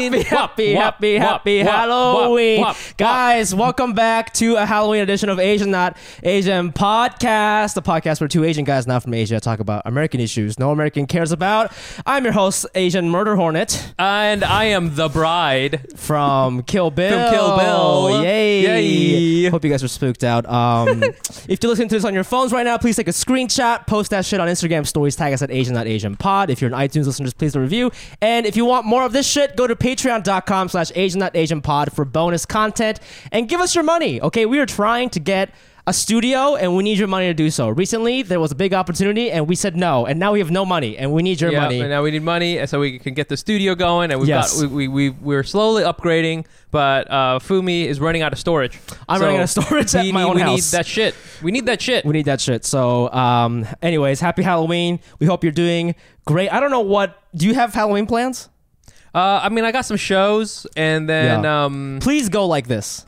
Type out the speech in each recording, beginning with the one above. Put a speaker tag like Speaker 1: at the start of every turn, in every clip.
Speaker 1: Happy, happy,
Speaker 2: wop,
Speaker 1: happy,
Speaker 2: wop,
Speaker 1: happy
Speaker 2: wop,
Speaker 1: Halloween. Guys, welcome back to a Halloween edition of Asian Not Asian Podcast, the podcast where two Asian guys not from Asia talk about American issues no American cares about. I'm your host, Asian Murder Hornet
Speaker 2: And I am the bride.
Speaker 1: from Kill Bill.
Speaker 2: From Kill Bill.
Speaker 1: Yay.
Speaker 2: Yay.
Speaker 1: Hope you guys are spooked out. Um, if you're listening to this on your phones right now, please take a screenshot, post that shit on Instagram stories, tag us at Asian Not Asian Pod. If you're an iTunes listener, just please leave a review. And if you want more of this shit, go to patreon.com slash Asian Asian Pod for bonus content and give us your money. Okay, we are trying to get a studio and we need your money to do so. Recently, there was a big opportunity and we said no, and now we have no money and we need your
Speaker 2: Yeah,
Speaker 1: money.
Speaker 2: and now we need money so we can get the studio going. And we've
Speaker 1: Yes.
Speaker 2: got we, we, we we're slowly upgrading, but uh, Fumi is running out of storage.
Speaker 1: I'm
Speaker 2: So
Speaker 1: running out of storage at
Speaker 2: we
Speaker 1: my
Speaker 2: need,
Speaker 1: own
Speaker 2: we
Speaker 1: house.
Speaker 2: need that shit. We need that shit.
Speaker 1: We need that shit. So, um, anyways, happy Halloween. We hope you're doing great. I don't know what. Do you have Halloween plans?
Speaker 2: Uh, I mean, I got some shows, and then
Speaker 1: Yeah.
Speaker 2: um,
Speaker 1: Please go like this.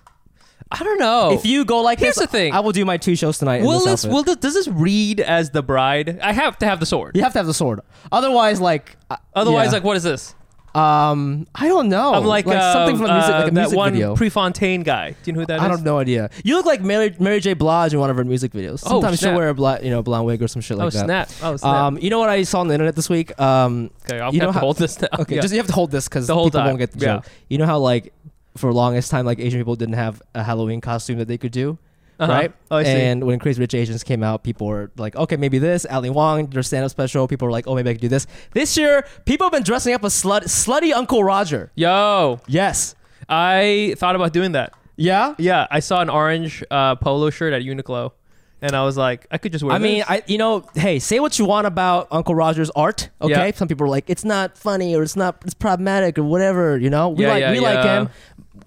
Speaker 2: I don't know.
Speaker 1: If you go like
Speaker 2: Here's
Speaker 1: this,
Speaker 2: the thing.
Speaker 1: I will do my two shows tonight. in this
Speaker 2: this
Speaker 1: outfit.
Speaker 2: will this, does this read as the bride? I have to have the sword.
Speaker 1: you have to have the sword. Otherwise, like,
Speaker 2: Otherwise,
Speaker 1: yeah.
Speaker 2: like, what is this?
Speaker 1: Um, I don't know.
Speaker 2: I'm like, uh,
Speaker 1: something from a music,
Speaker 2: uh,
Speaker 1: like a
Speaker 2: that
Speaker 1: music
Speaker 2: one
Speaker 1: video.
Speaker 2: Prefontaine guy. Do you know who that is?
Speaker 1: I don't know idea. You look like Mary, Mary J. Blige in one of her music videos.
Speaker 2: Oh,
Speaker 1: Sometimes she'll
Speaker 2: snap.
Speaker 1: wear a you know blonde wig or some shit like
Speaker 2: oh
Speaker 1: that.
Speaker 2: snap! Oh snap!
Speaker 1: Um, you know what I saw on the internet this week? Um,
Speaker 2: okay, I'll
Speaker 1: you know
Speaker 2: have to
Speaker 1: how-
Speaker 2: hold this down.
Speaker 1: Okay,
Speaker 2: Yeah.
Speaker 1: just you have to hold this because people
Speaker 2: time.
Speaker 1: won't get the
Speaker 2: Yeah.
Speaker 1: joke. You know how like for longest time like Asian people didn't have a Halloween costume that they could do,
Speaker 2: Uh-huh.
Speaker 1: right?
Speaker 2: Oh, I see.
Speaker 1: and when Crazy Rich Asians came out, people were like, okay, maybe this. Ali Wong, their stand-up special. People were like, oh, maybe I could do this. This year, people have been dressing up as slut, slutty Uncle Roger.
Speaker 2: Yo,
Speaker 1: Yes.
Speaker 2: I thought about doing that.
Speaker 1: Yeah.
Speaker 2: Yeah, I saw an orange uh, polo shirt at Uniqlo, and I was like, I could just wear. It.
Speaker 1: I mean. I you know, hey, say what you want about Uncle Roger's art, okay?
Speaker 2: Yeah.
Speaker 1: Some people are like, it's not funny or it's not, it's problematic or whatever. You know, we
Speaker 2: Yeah,
Speaker 1: like
Speaker 2: yeah,
Speaker 1: we like him.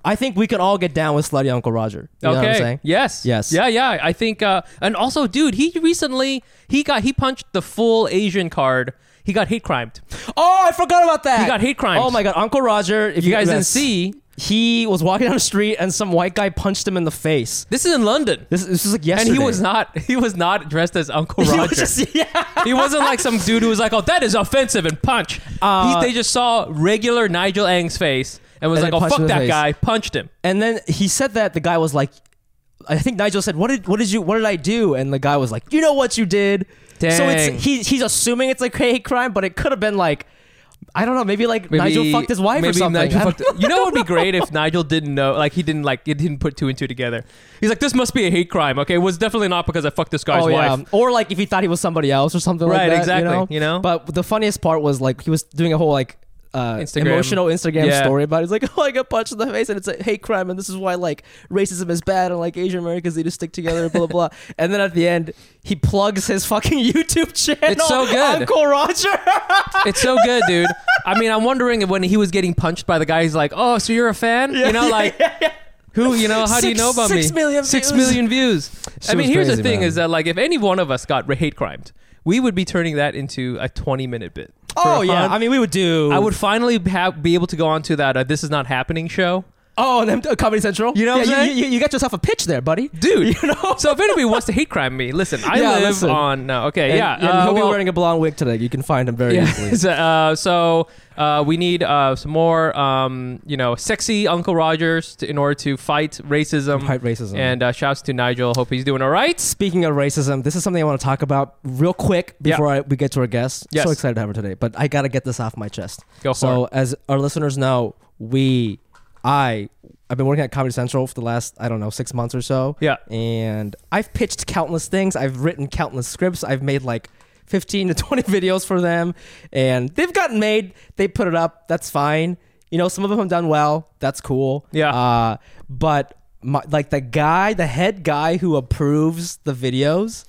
Speaker 1: I think we can all get down with slutty Uncle Roger. You know
Speaker 2: okay.
Speaker 1: what I'm saying?
Speaker 2: Yes.
Speaker 1: Yes.
Speaker 2: Yeah. Yeah. I think. Uh, and also, dude, he recently he got he punched the full Asian card. He got hate crimed.
Speaker 1: Oh, I forgot about that.
Speaker 2: He got hate crimed.
Speaker 1: Oh my god, Uncle Roger. If
Speaker 2: You guys didn't see.
Speaker 1: he was walking down the street and some white guy punched him in the face.
Speaker 2: This is in London.
Speaker 1: This, this was like
Speaker 2: And he was not he was not dressed as Uncle
Speaker 1: He
Speaker 2: Roger.
Speaker 1: was just yeah.
Speaker 2: he wasn't like some dude who was like, "Oh, that is offensive," and punch.
Speaker 1: Uh,
Speaker 2: he, they just saw regular Nigel Ng's face and was
Speaker 1: And
Speaker 2: like, "Oh, fuck that
Speaker 1: face.
Speaker 2: guy," punched him.
Speaker 1: And then he said that the guy was like, I think Nigel said, "What did what did you what did I do?" And the guy was like, "You know what you did." So it's he he's assuming it's like hate crime, but it could have been like. I don't know. Maybe like
Speaker 2: Maybe,
Speaker 1: Nigel fucked his wife or something.
Speaker 2: Fucked- you know what would be great if Nigel didn't know, like he didn't like it didn't put two and two together. He's like, this must be a hate crime. Okay, it was definitely not because I fucked this guy's
Speaker 1: oh yeah,
Speaker 2: wife.
Speaker 1: or like if he thought he was somebody else or something like
Speaker 2: Right, exactly,
Speaker 1: You know?
Speaker 2: you know?
Speaker 1: But the funniest part was like he was doing a whole like uh,
Speaker 2: Instagram.
Speaker 1: emotional Instagram
Speaker 2: Yeah.
Speaker 1: story about. It. He's like, oh, I got punched in the face, and it's a hate crime, and this is why like racism is bad, and like Asian Americans need to stick together, blah blah blah. And then at the end, he plugs his fucking YouTube channel.
Speaker 2: It's so good.
Speaker 1: Uncle Roger.
Speaker 2: It's so good, dude. I mean, I'm wondering if when he was getting punched by the guy, he's like, "Oh, so you're a fan? you know, like who? You know, how do you know about
Speaker 1: six
Speaker 2: me?
Speaker 1: million
Speaker 2: Six
Speaker 1: views.
Speaker 2: million views. I mean, here's the thing:
Speaker 1: man.
Speaker 2: is that like if any one of us got hate crimed, we would be turning that into a 20 minute bit.
Speaker 1: Oh yeah, I mean we would do.
Speaker 2: I would finally have, be able to go on to that uh, "This Is Not Happening" show.
Speaker 1: Oh, and then uh, Comedy Central.
Speaker 2: You know
Speaker 1: yeah, you, you, you got yourself a pitch there, buddy.
Speaker 2: dude.
Speaker 1: You know.
Speaker 2: So if anybody wants to hate crime me, listen. I
Speaker 1: Yeah,
Speaker 2: live
Speaker 1: listen.
Speaker 2: on no. Okay,
Speaker 1: And-
Speaker 2: yeah.
Speaker 1: and
Speaker 2: uh,
Speaker 1: he'll be
Speaker 2: well-
Speaker 1: wearing a blonde wig today. You can find him very easily.
Speaker 2: Yeah. so, uh, so uh, we need uh, some more, um, you know, sexy Uncle Rogers to, in order to fight racism.
Speaker 1: Fight racism.
Speaker 2: And uh, shouts to Nigel. Hope he's doing all right.
Speaker 1: Speaking of racism, this is something I want to talk about real quick
Speaker 2: Yeah.
Speaker 1: before I, we get to our guest.
Speaker 2: Yes.
Speaker 1: So excited to have her today, but I got to get this off my chest.
Speaker 2: Go for
Speaker 1: so, as our listeners know, we, I, I've been working at Comedy Central for the last I don't know six months or so.
Speaker 2: Yeah.
Speaker 1: and I've pitched countless things. I've written countless scripts. I've made like 15 to 20 videos for them, and they've gotten made. They put it up. That's fine. You know, some of them have done well. That's cool.
Speaker 2: Yeah.
Speaker 1: Uh, but my, like the guy, the head guy who approves the videos.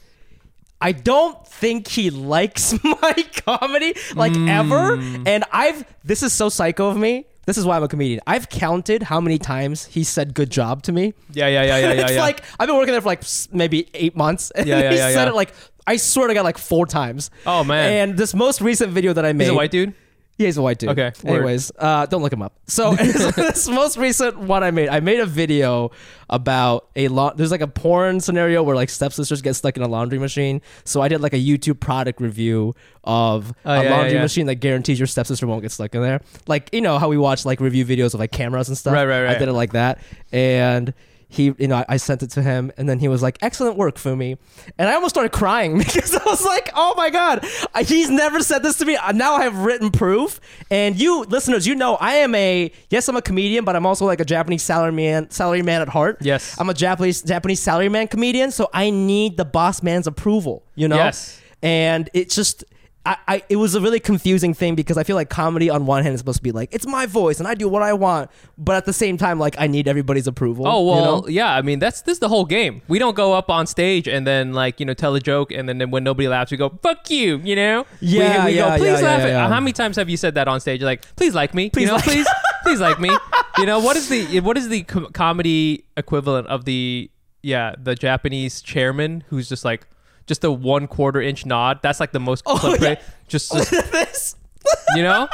Speaker 1: I don't think he likes my comedy like ever. And I've this is so psycho of me. This is why I'm a comedian. I've counted how many times he said good job to me.
Speaker 2: Yeah, yeah, yeah, yeah, yeah.
Speaker 1: it's
Speaker 2: yeah.
Speaker 1: like I've been working there for like maybe eight months. And
Speaker 2: Yeah, yeah,
Speaker 1: he
Speaker 2: yeah,
Speaker 1: said
Speaker 2: yeah.
Speaker 1: it like I swear to God like four times.
Speaker 2: Oh, man.
Speaker 1: And this most recent video that I made,
Speaker 2: he's a white dude.
Speaker 1: Yeah, he's a white dude.
Speaker 2: Okay, word.
Speaker 1: Anyways, uh, don't look him up. So this most recent one I made, I made a video about a lot. There's like a porn scenario where like stepsisters get stuck in a laundry machine. So I did like a YouTube product review of
Speaker 2: Oh,
Speaker 1: a
Speaker 2: yeah,
Speaker 1: laundry
Speaker 2: yeah, yeah.
Speaker 1: machine that guarantees your stepsister won't get stuck in there. Like you know how we watch like review videos of like cameras and stuff.
Speaker 2: Right, right,
Speaker 1: I
Speaker 2: right.
Speaker 1: did it like that, and. He, you know, I, sent it to him, and then he was like, "Excellent work, Fumi," and I almost started crying because I was like, "Oh my god, he's never said this to me." Now I have written proof, and you listeners, you know, I am a yes, I'm a comedian, but I'm also like a Japanese salaryman, salaryman at heart.
Speaker 2: Yes.
Speaker 1: I'm a Japanese Japanese salaryman comedian, so I need the boss man's approval. You know,
Speaker 2: Yes.
Speaker 1: and it's just. I, I, it was a really confusing thing because I feel like comedy on one hand is supposed to be like it's my voice and I do what I want, but at the same time like I need everybody's approval.
Speaker 2: Oh
Speaker 1: you
Speaker 2: well,
Speaker 1: know?
Speaker 2: yeah. I mean, that's this is the whole game. We don't go up on stage and then like you know tell a joke and then, then when nobody laughs, we go fuck you. You know?
Speaker 1: Yeah,
Speaker 2: We, we
Speaker 1: yeah,
Speaker 2: go please
Speaker 1: yeah,
Speaker 2: laugh.
Speaker 1: yeah,
Speaker 2: at-"
Speaker 1: yeah.
Speaker 2: How many times have you said that on stage? Like please like me.
Speaker 1: Please
Speaker 2: you know,
Speaker 1: like-
Speaker 2: please please like me. You know what is the what is the com- comedy equivalent of the yeah the Japanese chairman who's just like just a one quarter inch nod. That's like the most
Speaker 1: Oh,
Speaker 2: clip
Speaker 1: yeah.
Speaker 2: rate. Just, just
Speaker 1: this.
Speaker 2: you know.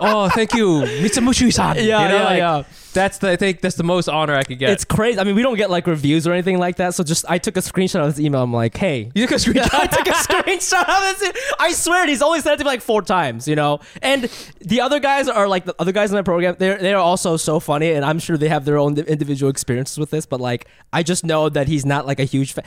Speaker 2: Oh, thank you, Mitsumushi-san.
Speaker 1: Yeah,
Speaker 2: you know,
Speaker 1: yeah,
Speaker 2: like,
Speaker 1: yeah.
Speaker 2: That's the I think that's the most honor I could get.
Speaker 1: It's crazy. I mean, we don't get like reviews or anything like that. So just I took a screenshot of his email. I'm like, hey.
Speaker 2: you took a screenshot.
Speaker 1: I took a screenshot of this. I swear, he's only sent it to me like four times, you know. And the other guys are like the other guys in my program. They're they are also so funny, and I'm sure they have their own individual experiences with this. But like, I just know that he's not like a huge fan.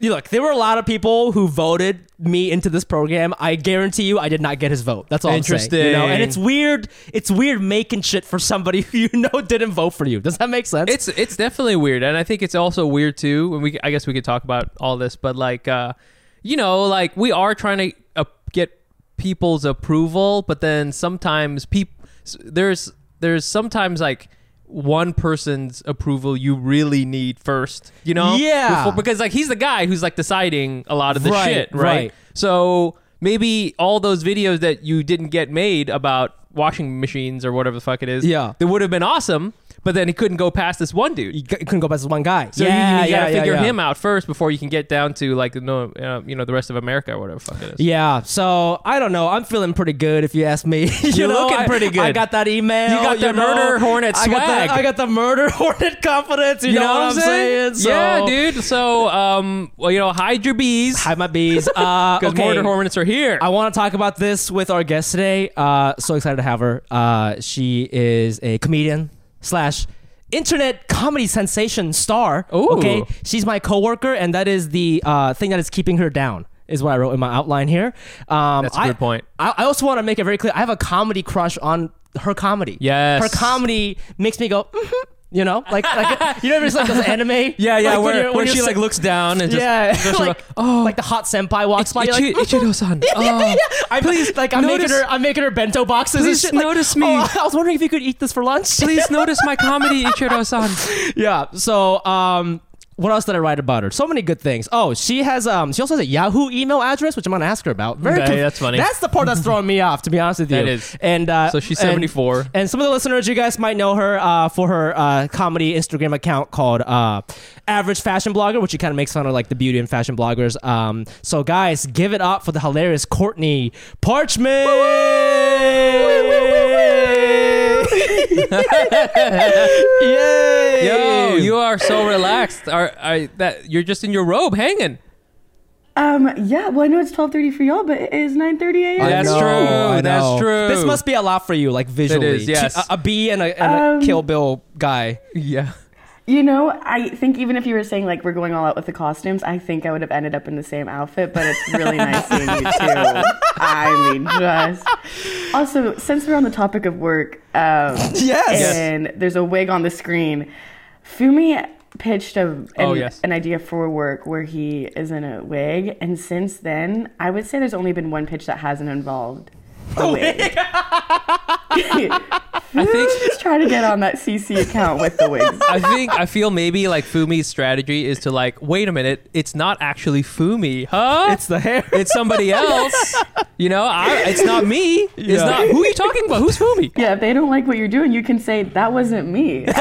Speaker 1: You look, there were a lot of people who voted me into this program. I guarantee you, I did not get his vote. That's all I'm saying. You know, and it's weird. It's weird making shit for somebody who you know didn't vote for you. Does that make sense?
Speaker 2: It's it's definitely weird, and I think it's also weird too. And we, I guess we could talk about all this, but like, uh, you know, like we are trying to uh, get people's approval, but then sometimes people there's there's sometimes like one person's approval you really need first, you know?
Speaker 1: Yeah.
Speaker 2: Before- because like he's the guy who's like deciding a lot of the
Speaker 1: Right,
Speaker 2: shit, right?
Speaker 1: right.
Speaker 2: So maybe all those videos that you didn't get made about washing machines or whatever the fuck it is,
Speaker 1: Yeah.
Speaker 2: they would have been awesome. But then he couldn't go past this one dude.
Speaker 1: you, c- you couldn't go past this one guy.
Speaker 2: So
Speaker 1: yeah,
Speaker 2: you, you gotta
Speaker 1: yeah,
Speaker 2: figure
Speaker 1: yeah.
Speaker 2: him out first before you can get down to like no, uh, you know, the rest of America or whatever the fuck it is.
Speaker 1: Yeah, so I don't know. I'm feeling pretty good, if you ask me. you
Speaker 2: You're
Speaker 1: know,
Speaker 2: looking
Speaker 1: I-
Speaker 2: pretty good.
Speaker 1: I got that email.
Speaker 2: You got the
Speaker 1: know?
Speaker 2: murder hornet
Speaker 1: I got the, I got the murder hornet confidence. You, know, what I'm saying? So,
Speaker 2: yeah, dude. So, um, well, you know, hide your bees
Speaker 1: Hide my bees. Uh,
Speaker 2: because
Speaker 1: okay.
Speaker 2: murder hornets are here.
Speaker 1: I want to talk about this with our guest today. Uh, so excited to have her. Uh, she is a comedian slash internet comedy sensation star.
Speaker 2: Ooh.
Speaker 1: Okay, she's my coworker, and that is the uh, thing that is keeping her down. Is what I wrote in my outline here. Um,
Speaker 2: That's a good point.
Speaker 1: I, I also want to make it very clear. I have a comedy crush on her comedy.
Speaker 2: Yes.
Speaker 1: her comedy makes me go. "Mhm," You know, like like you ever see like those anime?
Speaker 2: yeah, yeah.
Speaker 1: like,
Speaker 2: where
Speaker 1: you're- when
Speaker 2: where she like looks down and just
Speaker 1: yeah,
Speaker 2: just
Speaker 1: like,
Speaker 2: oh,
Speaker 1: like the hot senpai walks by. Like,
Speaker 2: Ichi- Ichiro-san.
Speaker 1: yeah,
Speaker 2: Oh.
Speaker 1: yeah. I'm
Speaker 2: Please,
Speaker 1: like I'm
Speaker 2: notice-
Speaker 1: making her I'm making her bento boxes
Speaker 2: Please
Speaker 1: and shit. like,
Speaker 2: notice me.
Speaker 1: "Oh, I was wondering if you could eat this for lunch.
Speaker 2: Please notice my comedy, Ichiro-san.
Speaker 1: yeah. So um what else did I write about her? So many good things. Oh, she has um she also has a Yahoo email address, which I'm gonna ask her about. Very
Speaker 2: Okay, that's funny.
Speaker 1: That's the part that's throwing me off, to be honest with you.
Speaker 2: That is.
Speaker 1: And uh
Speaker 2: So she's 74.
Speaker 1: And, some of the listeners, you guys might know her uh, for her uh, comedy Instagram account called uh, Average Fashion Blogger, which she kind of makes fun of like the beauty and fashion bloggers. Um, so guys, give it up for the hilarious Courtney Parchment. Yay!
Speaker 2: Yo, you are so relaxed. Are, are that you're just in your robe hanging?
Speaker 3: Um, yeah, well, I know it's 12:30 for y'all, but it is 9:30 a.m.
Speaker 2: That's
Speaker 1: know,
Speaker 2: true. That's true.
Speaker 1: This must be a lot for you, like visually.
Speaker 2: is, yes.
Speaker 1: A, a bee and a, and
Speaker 3: Um,
Speaker 1: a Kill Bill guy.
Speaker 2: Yeah.
Speaker 3: You know, I think even if you were saying like we're going all out with the costumes, I think I would have ended up in the same outfit. But it's really nice seeing you too. I mean, just also since we're on the topic of work, um,
Speaker 1: Yes.
Speaker 3: and there's a wig on the screen. Fumi pitched a, an,
Speaker 2: Oh, yes.
Speaker 3: an idea for work where he is in a wig, and since then, I would say there's only been one pitch that hasn't involved a oh, wig.
Speaker 2: I think
Speaker 3: she's trying to get on that CC account with the wigs.
Speaker 2: I think I feel maybe like Fumi's strategy is to like, wait a minute, it's not actually Fumi, huh?
Speaker 1: It's the hair.
Speaker 2: it's somebody else. You know, I, it's not me. It's
Speaker 1: Yeah.
Speaker 2: not. Who are you talking about? Who's Fumi?
Speaker 3: Yeah, if they don't like what you're doing, you can say that wasn't me.
Speaker 1: I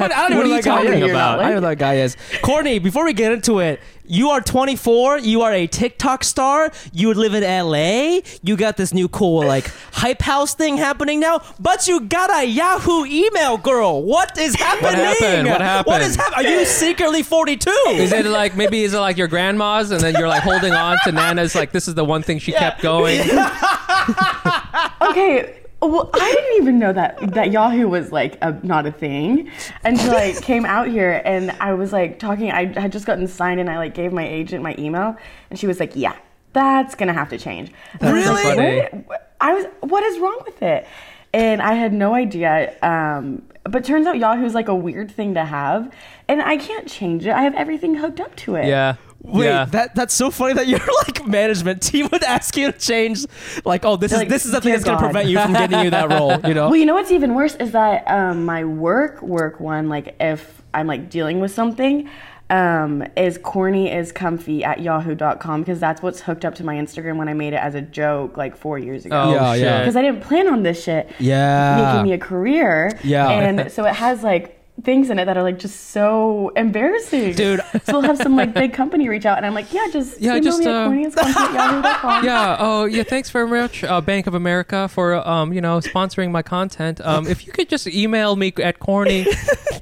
Speaker 1: don't, I don't
Speaker 2: What
Speaker 1: know
Speaker 2: are you talking
Speaker 1: is.
Speaker 2: about?
Speaker 1: I don't know who that guy is. Courtney, before we get into it, you are 24. You are a TikTok star. You live in LA. You got this new cool like hype house thing happening now. But you got a Yahoo email, girl. What is happening?
Speaker 2: What happened? What
Speaker 1: What is
Speaker 2: happened?
Speaker 1: happening? Are you secretly 42?
Speaker 2: Is it like maybe is it like your grandma's and then you're like holding on to Nana's like this is the one thing she kept going?
Speaker 3: okay, well, I didn't even know that that Yahoo was like a, not a thing until I came out here and I was like talking. I had just gotten signed and I like gave my agent my email and she was like, "Yeah, that's gonna have to change." And I was like,
Speaker 2: Really?
Speaker 3: "What?" I was, "What is wrong with it?" And I had no idea. Um, but turns out Yahoo's like a weird thing to have, and I can't change it. I have everything hooked up to it.
Speaker 2: Yeah.
Speaker 1: Wait,
Speaker 2: yeah.
Speaker 1: that that's so funny that your like management team would ask you to change. Like, oh, this is
Speaker 3: Like,
Speaker 1: this is the thing
Speaker 3: dear
Speaker 1: that's gonna prevent you from getting you that role. You know?
Speaker 3: Well, you know what's even worse is that um, my work work one, like if I'm like dealing with something, um, is corny is comfy at yahoo.com because that's what's hooked up to my Instagram when I made it as a joke like four years ago.
Speaker 2: Oh
Speaker 1: Yeah,
Speaker 2: shit.
Speaker 1: yeah.
Speaker 3: Because I didn't plan on this shit
Speaker 1: Yeah.
Speaker 3: making me a career.
Speaker 1: Yeah.
Speaker 3: And so it has like things in it that are like just so embarrassing.
Speaker 1: Dude.
Speaker 3: So we'll have some like big company reach out and I'm like, yeah, just
Speaker 2: Yeah,
Speaker 3: email
Speaker 2: just,
Speaker 3: me
Speaker 2: uh,
Speaker 3: at corny is comfy at yahoo.com.
Speaker 2: yeah. Oh, yeah. Thanks very much, uh, Bank of America, for um, you know, sponsoring my content. Um, if you could just email me at corny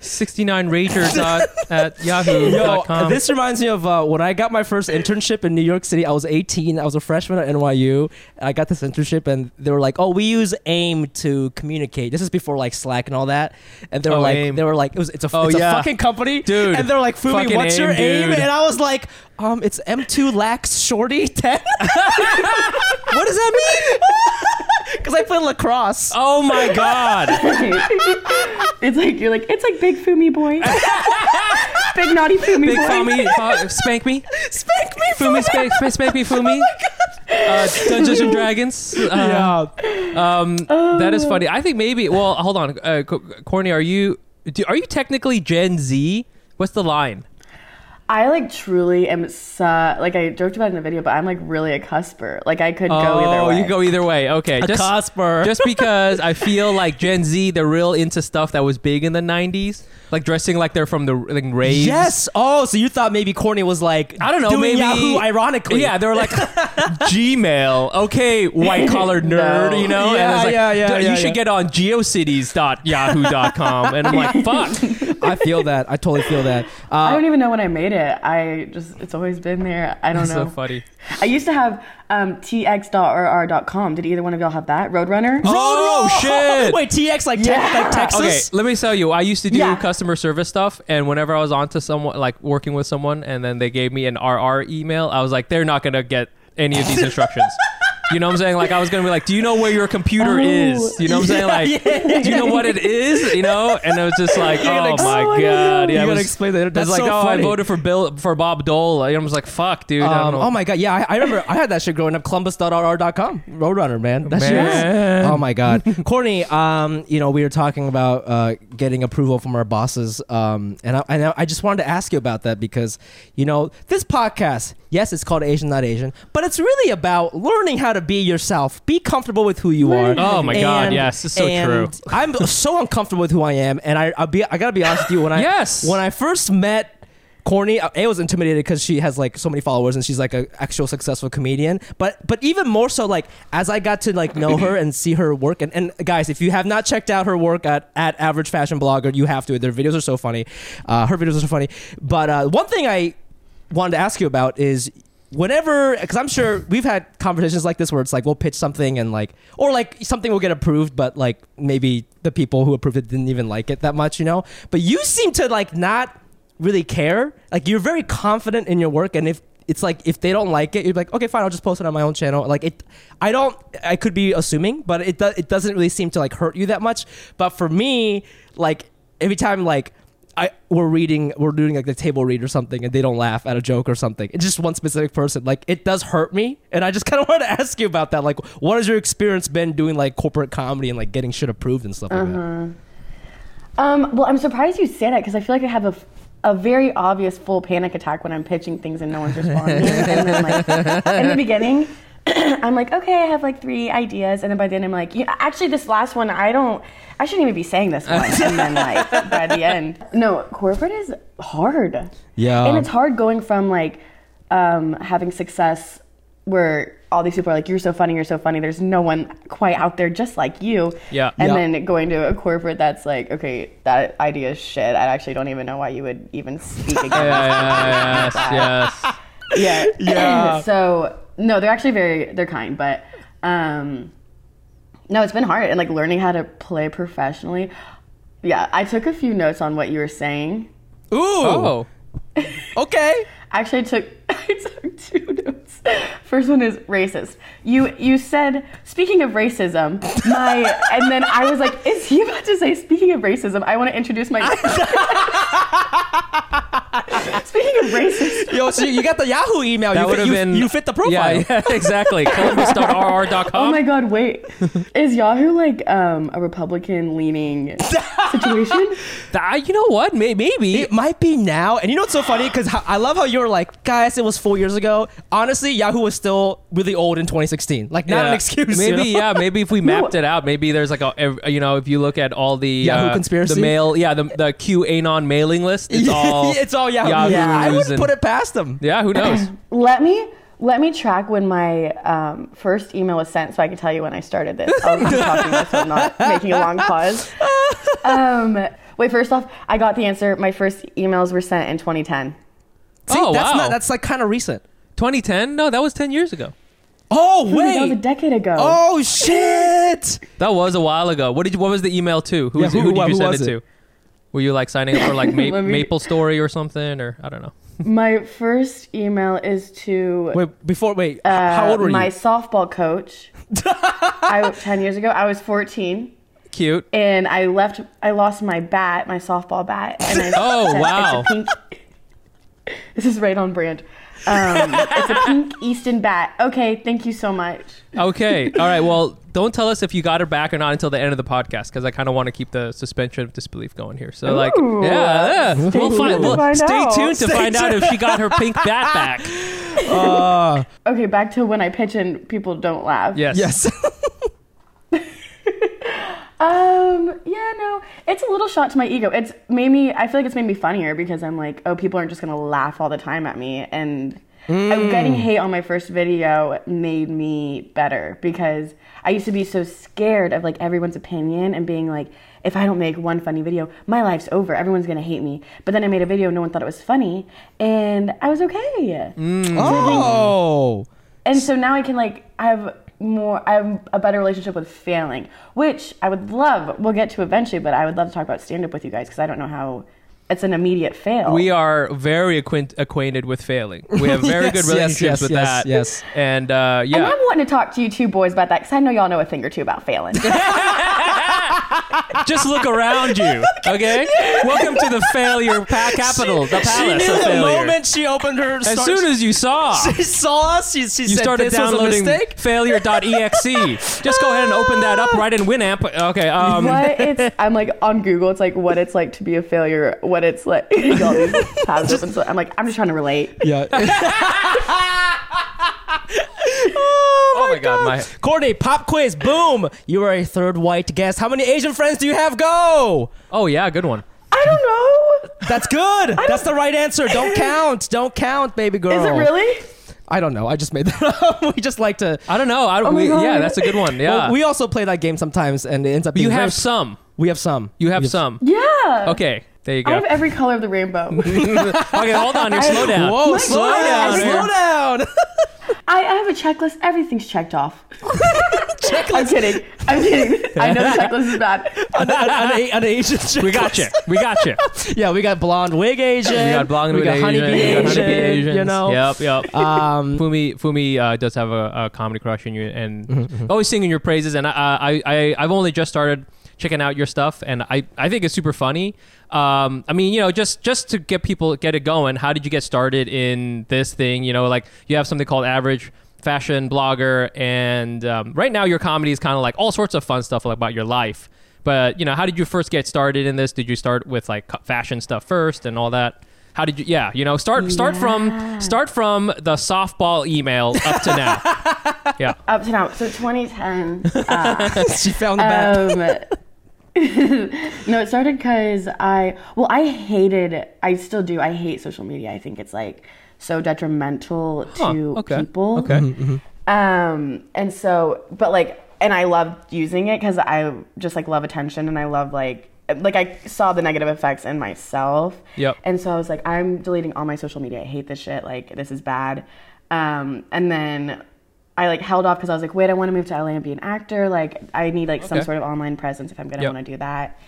Speaker 2: 69rager at yahoo
Speaker 1: Yo, this reminds me of uh, when I got my first internship in New York City. I was 18. I was a freshman at NYU. I got this internship, and they were like, "Oh, we use AIM to communicate." This is before like Slack and all that. And they were
Speaker 2: Oh,
Speaker 1: like,
Speaker 2: AIM.
Speaker 1: "They were like, it was it's a,
Speaker 2: Oh,
Speaker 1: it's
Speaker 2: yeah.
Speaker 1: a fucking company,
Speaker 2: Dude.
Speaker 1: And they're like, "Fumi,
Speaker 2: Fucking
Speaker 1: what's your
Speaker 2: AIM,
Speaker 1: AIM?" And I was like, "Um, it's M2 Lax Shorty 10." what does that mean? Because I play lacrosse.
Speaker 2: oh my god.
Speaker 3: it's like you're like it's like big Fumi boy, big naughty Fumi
Speaker 2: Big
Speaker 3: boy.
Speaker 2: Fumi, uh, spank me.
Speaker 1: Spank me,
Speaker 2: Fumi, spank, spank, spank me, Fumi. Uh, Dungeons and Dragons. Uh,
Speaker 1: Yeah.
Speaker 2: Um, that is funny. I think maybe. Well, hold on, uh, Corny. Are you? Do, are you technically Gen Z? What's the line?
Speaker 3: I like truly am su- like I joked about it in the video, but I'm like really a cusper. Like I could go either
Speaker 2: Oh,
Speaker 3: way.
Speaker 2: you go either way. Okay,
Speaker 1: A
Speaker 2: just
Speaker 1: cusper.
Speaker 2: just because I feel like Gen Z, they're real into stuff that was big in the '90s, like dressing like they're from the like raves.
Speaker 1: Yes. Oh, so you thought maybe Courtney was like
Speaker 2: I don't know,
Speaker 1: doing
Speaker 2: maybe-
Speaker 1: Yahoo ironically.
Speaker 2: Yeah, they were like Gmail. Okay, white collar nerd,
Speaker 3: No.
Speaker 2: you know?
Speaker 1: Yeah,
Speaker 2: and it's like,
Speaker 1: yeah, yeah, yeah,
Speaker 2: You should get on geocities.yahoo.com. And I'm like, fuck.
Speaker 1: I feel that. I totally feel that.
Speaker 3: I
Speaker 1: Uh,
Speaker 3: don't even know when I made it. I just it's always been there. I don't
Speaker 2: That's
Speaker 3: know.
Speaker 2: so funny.
Speaker 3: I used to have um, tx.rr.com. Did either one of y'all have that? Roadrunner.
Speaker 2: Oh, shit.
Speaker 1: Wait, TX like, te-
Speaker 3: Yeah.
Speaker 1: like Texas?
Speaker 2: Okay, let me tell you. I used to do
Speaker 3: Yeah.
Speaker 2: customer service stuff, and whenever I was on to someone, like working with someone, and then they gave me an RR email, I was like, they're not gonna get any of these instructions. You know what I'm saying? Like I was gonna be like, "Do you know where your computer
Speaker 3: Oh.
Speaker 2: is?" You know what I'm saying? Like, do you know what it is? You know? And it was just like,
Speaker 1: gotta
Speaker 2: "Oh
Speaker 1: ex-
Speaker 2: my
Speaker 3: I
Speaker 2: god!" Yeah,
Speaker 1: You
Speaker 2: it
Speaker 1: gotta
Speaker 2: was,
Speaker 1: explain that.
Speaker 2: It's
Speaker 1: That's
Speaker 2: like,
Speaker 1: so
Speaker 2: "Oh,
Speaker 1: funny.
Speaker 2: I voted for Bill for Bob Dole." I was like, "Fuck, dude." I don't
Speaker 1: Um,
Speaker 2: know.
Speaker 1: oh my god, yeah, I, I remember I had that shit growing up. Columbus.rr.com, Roadrunner, man. That
Speaker 2: Man.
Speaker 1: was- Oh my god, Courtney. Um, you know, we were talking about uh, getting approval from our bosses, um, and I, and I I just wanted to ask you about that because you know this podcast, yes, it's called Asian Not Asian, but it's really about learning how to be yourself, be comfortable with who you are.
Speaker 2: Oh my God, yes, it's so
Speaker 1: and
Speaker 2: true.
Speaker 1: I'm so uncomfortable with who I am, and I I'll be I gotta be honest with you when I
Speaker 2: Yes.
Speaker 1: when I first met corny. A was intimidated because she has like so many followers and she's like an actual successful comedian. But but even more so, like as I got to like know her and see her work, and, and guys, if you have not checked out her work at at Average Fashion Blogger, you have to. Their videos are so funny. Uh, her videos are so funny. But uh, one thing I wanted to ask you about is whenever because i'm sure we've had conversations like this where it's like we'll pitch something and like or like something will get approved but like maybe the people who approved it didn't even like it that much you know? But you seem to like not really care. Like you're very confident in your work and if it's like if they don't like it you're like okay fine i'll just post it on my own channel. Like it i don't i could be assuming but it, do, it doesn't really seem to like hurt you that much. But for me like every time like I we're reading we're doing like the table read or something and they don't laugh at a joke or something. It's just one specific person. Like it does hurt me. And I just kinda wanted to ask you about that. Like what has your experience been doing like corporate comedy and like getting shit approved and stuff like that?
Speaker 3: Um, well, I'm surprised you say that because I feel like I have a, a very obvious full panic attack when I'm pitching things and no one's responding. and then, like, in the beginning, I'm like, okay, I have like three ideas, and then by the end, I'm like, yeah, actually, this last one, I don't, I shouldn't even be saying this one. and then, like, by the end, no, corporate is hard.
Speaker 1: Yeah.
Speaker 3: and it's hard going from like um, having success where all these people are like, you're so funny, you're so funny. There's no one quite out there just like you.
Speaker 2: Yeah.
Speaker 3: And
Speaker 1: Yeah.
Speaker 3: then going to a corporate that's like, okay, that idea is shit. I actually don't even know why you would even speak against
Speaker 2: yes, yes.
Speaker 3: Yeah.
Speaker 1: Yeah.
Speaker 3: so no, they're actually very they're kind, but um no, it's been hard and like learning how to play professionally. Yeah, I took a few notes on what you were saying.
Speaker 1: Ooh.
Speaker 2: Oh,
Speaker 1: Okay.
Speaker 3: Actually, I took I took two notes. First one is racist. You you said speaking of racism, my and then I was like, is he about to say speaking of racism? I want to introduce my. speaking of racist,
Speaker 1: Yo, so you got the Yahoo email.
Speaker 2: that
Speaker 1: you,
Speaker 2: would
Speaker 1: fit,
Speaker 2: have been.
Speaker 1: you fit the profile.
Speaker 2: Yeah, yeah, exactly. Columbus.rr.com.
Speaker 3: Oh my god, wait. Is Yahoo like um, a Republican leaning situation?
Speaker 2: Th- you know what? May- Maybe.
Speaker 1: It might be now. And you know what's so funny? Because I love how you're like, guys, it was four years ago. Honestly, Yahoo was still really old in 2016. Like, not an
Speaker 2: Yeah.
Speaker 1: excuse.
Speaker 2: Maybe,
Speaker 1: you know?
Speaker 2: yeah. Maybe if we mapped it out, maybe there's like a, ev- you know, if you look at all the
Speaker 1: Yahoo
Speaker 2: uh,
Speaker 1: conspiracy?
Speaker 2: the mail, yeah, the the QAnon mailing list, it's all
Speaker 1: it's all Yahoo.
Speaker 2: Yahoos
Speaker 1: Yeah, I wouldn't
Speaker 2: and-
Speaker 1: put it past them.
Speaker 2: Yeah, who knows?
Speaker 3: Let me let me track when my um, first email was sent, so I can tell you when I started this. I'll keep talking this, so I'm not making a long pause. Um, wait, first off, I got the answer. My first emails were sent in 2010.
Speaker 1: See,
Speaker 2: Oh,
Speaker 1: that's
Speaker 2: wow.
Speaker 1: not that's like kind of recent.
Speaker 2: 2010? No, that was 10 years ago.
Speaker 1: Oh
Speaker 3: That was a decade ago.
Speaker 1: Oh shit.
Speaker 2: That was a while ago. What did you, what was the email to? Who,
Speaker 1: Yeah,
Speaker 2: was,
Speaker 1: who-
Speaker 2: who, did
Speaker 1: who
Speaker 2: you send
Speaker 1: was
Speaker 2: it,
Speaker 1: it?
Speaker 2: to? Were you like signing up for like Ma-
Speaker 3: me-
Speaker 2: Maple Story or something, or I don't know?
Speaker 3: My first email is to
Speaker 1: Wait, before wait.
Speaker 3: uh,
Speaker 1: how old were
Speaker 3: my
Speaker 1: you?
Speaker 3: softball coach. I 10 years ago. I was 14.
Speaker 2: Cute.
Speaker 3: and I left. I lost my bat, my softball bat, and I.
Speaker 2: Oh, wow.
Speaker 3: This is right on brand. Um, it's a pink Easton bat. Okay, thank you so much.
Speaker 2: Okay. All right. Well, don't tell us if you got her back or not until the end of the podcast because I kind of want to keep the suspension of disbelief going here. So, like, yeah, yeah.
Speaker 3: Stay
Speaker 2: we'll find,
Speaker 3: tuned
Speaker 2: we'll,
Speaker 3: find
Speaker 2: stay
Speaker 3: out.
Speaker 2: tuned to
Speaker 1: Stay
Speaker 2: find out if she got her pink bat back.
Speaker 1: Uh,
Speaker 3: Okay, back to when I pitch and people don't laugh.
Speaker 2: Yes.
Speaker 1: yes.
Speaker 3: Um. Yeah. No. It's a little shot to my ego. It's made me. I feel like it's made me funnier because I'm like, oh, people aren't just gonna laugh all the time at me, and uh, getting hate on my first video made me better because I used to be so scared of like everyone's opinion and being like, if I don't make one funny video, my life's over. Everyone's gonna hate me. But then I made a video, no one thought it was funny, and I was okay.
Speaker 1: oh.
Speaker 3: And so now I can like I have more I have a better relationship with failing, which I would love. We'll get to eventually, but I would love to talk about stand up with you guys because I don't know how it's an immediate fail.
Speaker 2: We are very acquaint- acquainted with failing. We have very
Speaker 1: Yes,
Speaker 2: good relationships
Speaker 1: yes,
Speaker 2: with
Speaker 1: yes,
Speaker 2: that.
Speaker 1: yes.
Speaker 2: And uh,
Speaker 3: and. I'm wanting to talk to you two boys about that because I know y'all know a thing or two about failing.
Speaker 2: Just look around you, okay? Welcome to the failure pa- capital, the
Speaker 1: She
Speaker 2: palace
Speaker 1: knew
Speaker 2: of
Speaker 1: the
Speaker 2: failure.
Speaker 1: moment she opened her.
Speaker 2: as soon as you saw,
Speaker 1: she saw us, she, she
Speaker 2: you
Speaker 1: said
Speaker 2: started
Speaker 1: this was a
Speaker 2: downloading
Speaker 1: mistake.
Speaker 2: failure.exe. Just go ahead and open that up right in Winamp. Okay. Um,
Speaker 3: what it's I'm like on Google, it's like what it's like to be a failure, what it's like all these tabs open. So I'm like, I'm just trying to relate.
Speaker 1: Yeah.
Speaker 2: Oh, oh my god, my
Speaker 1: Courtney, pop quiz. Boom. You are a third white guest. How many Asian friends do you have? Go.
Speaker 2: Oh yeah, good one.
Speaker 3: I I don't know.
Speaker 1: That's good. That's the right answer. Don't count. Don't count, baby girl.
Speaker 3: Is it really?
Speaker 1: I don't know. I just made that up. we just like to.
Speaker 2: I don't know. I don't.
Speaker 3: Oh my
Speaker 2: we,
Speaker 3: God.
Speaker 2: yeah, that's a good one. Yeah.
Speaker 1: Well, we also play that game sometimes, and it ends up.
Speaker 2: being you
Speaker 1: Being
Speaker 2: have
Speaker 1: very-
Speaker 2: some.
Speaker 1: We have some.
Speaker 2: You have
Speaker 1: We
Speaker 2: some.
Speaker 3: Yeah.
Speaker 2: Okay. There you go.
Speaker 3: I have every color of the rainbow.
Speaker 2: okay, hold on. here. Slow down.
Speaker 1: Whoa!
Speaker 3: My
Speaker 1: slow
Speaker 3: God,
Speaker 1: down.
Speaker 3: every-
Speaker 1: Slow down.
Speaker 3: I, I have a checklist. Everything's checked off. Checklist. I'm kidding. I'm kidding. I know the checklist is bad.
Speaker 1: an, an, an, an Asian.
Speaker 2: We got you. We got you.
Speaker 1: Yeah, we got blonde wig Asian.
Speaker 2: We got blonde
Speaker 1: we
Speaker 2: with
Speaker 1: got
Speaker 2: Asian.
Speaker 1: honeybee
Speaker 2: we got
Speaker 1: Asian.
Speaker 2: honeybee Asians.
Speaker 1: You know.
Speaker 2: Yep. Yep.
Speaker 1: Um,
Speaker 2: Fumi Fumi uh, does have a, a comedy crush on you and always singing your praises. And I, I I I've only just started checking out your stuff, and I I think it's super funny. Um, I mean, you know, just just to get people get it going. How did you get started in this thing? You know, like you have something called Average Fashion Blogger, and um, right now your comedy is kind of like all sorts of fun stuff about your life. But you know, how did you first get started in this? Did you start with like fashion stuff first and all that? How did you? Yeah, you know, start start from start from the softball email up to now. yeah.
Speaker 3: Up to now. So 2010. Uh,
Speaker 1: she found the bat.
Speaker 3: um, no, it started because I, well, I hated, I still do, I hate social media. I think it's like so detrimental
Speaker 2: Huh,
Speaker 3: to
Speaker 2: okay,
Speaker 3: people.
Speaker 2: okay.
Speaker 3: Um, and so, but like, and I loved using it because I just like love attention and I love like, like I saw the negative effects in myself.
Speaker 2: Yep.
Speaker 3: And so I was like, I'm deleting all my social media. I hate this shit. Like, this is bad. Um, and then I like held off because I was like, wait, I want to move to LA and be an actor. Like, I need like some sort of online presence if I'm gonna
Speaker 2: Yep.
Speaker 3: want to do that.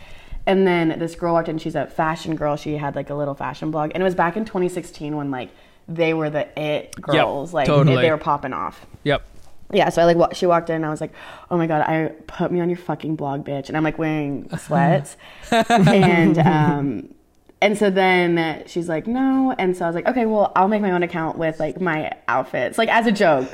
Speaker 3: And then this girl walked in. She's a fashion girl. She had like a little fashion blog, and it was back in 2016 when like they were the it girls. like
Speaker 2: totally.
Speaker 3: they were popping off
Speaker 2: Yep.
Speaker 3: yeah, so I like wa- she walked in and I was like, "Oh my god, I put me on your fucking blog, bitch." And I'm like wearing sweats. and um and so then she's like, "No." And so I was like, "Okay, well, I'll make my own account with like my outfits, like as a joke."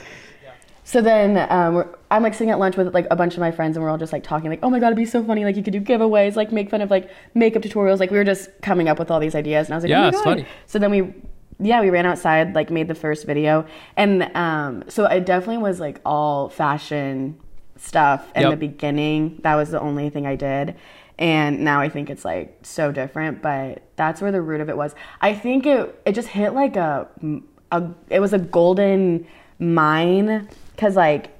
Speaker 3: So then um, we're, I'm like sitting at lunch with like a bunch of my friends, and we're all just like talking, like, "Oh my god, it'd be so funny! Like you could do giveaways, like make fun of like makeup tutorials. Like we were just coming up with all these ideas, and I was like,
Speaker 2: Yeah,
Speaker 3: "Oh my
Speaker 2: it's
Speaker 3: god!"
Speaker 2: funny.
Speaker 3: So then we, yeah, we ran outside, like made the first video, and um, so it definitely was like all fashion stuff in
Speaker 2: Yep.
Speaker 3: the beginning. That was the only thing I did, and now I think it's like so different. But that's where the root of it was. I think it it just hit like a, a it was a golden mine because like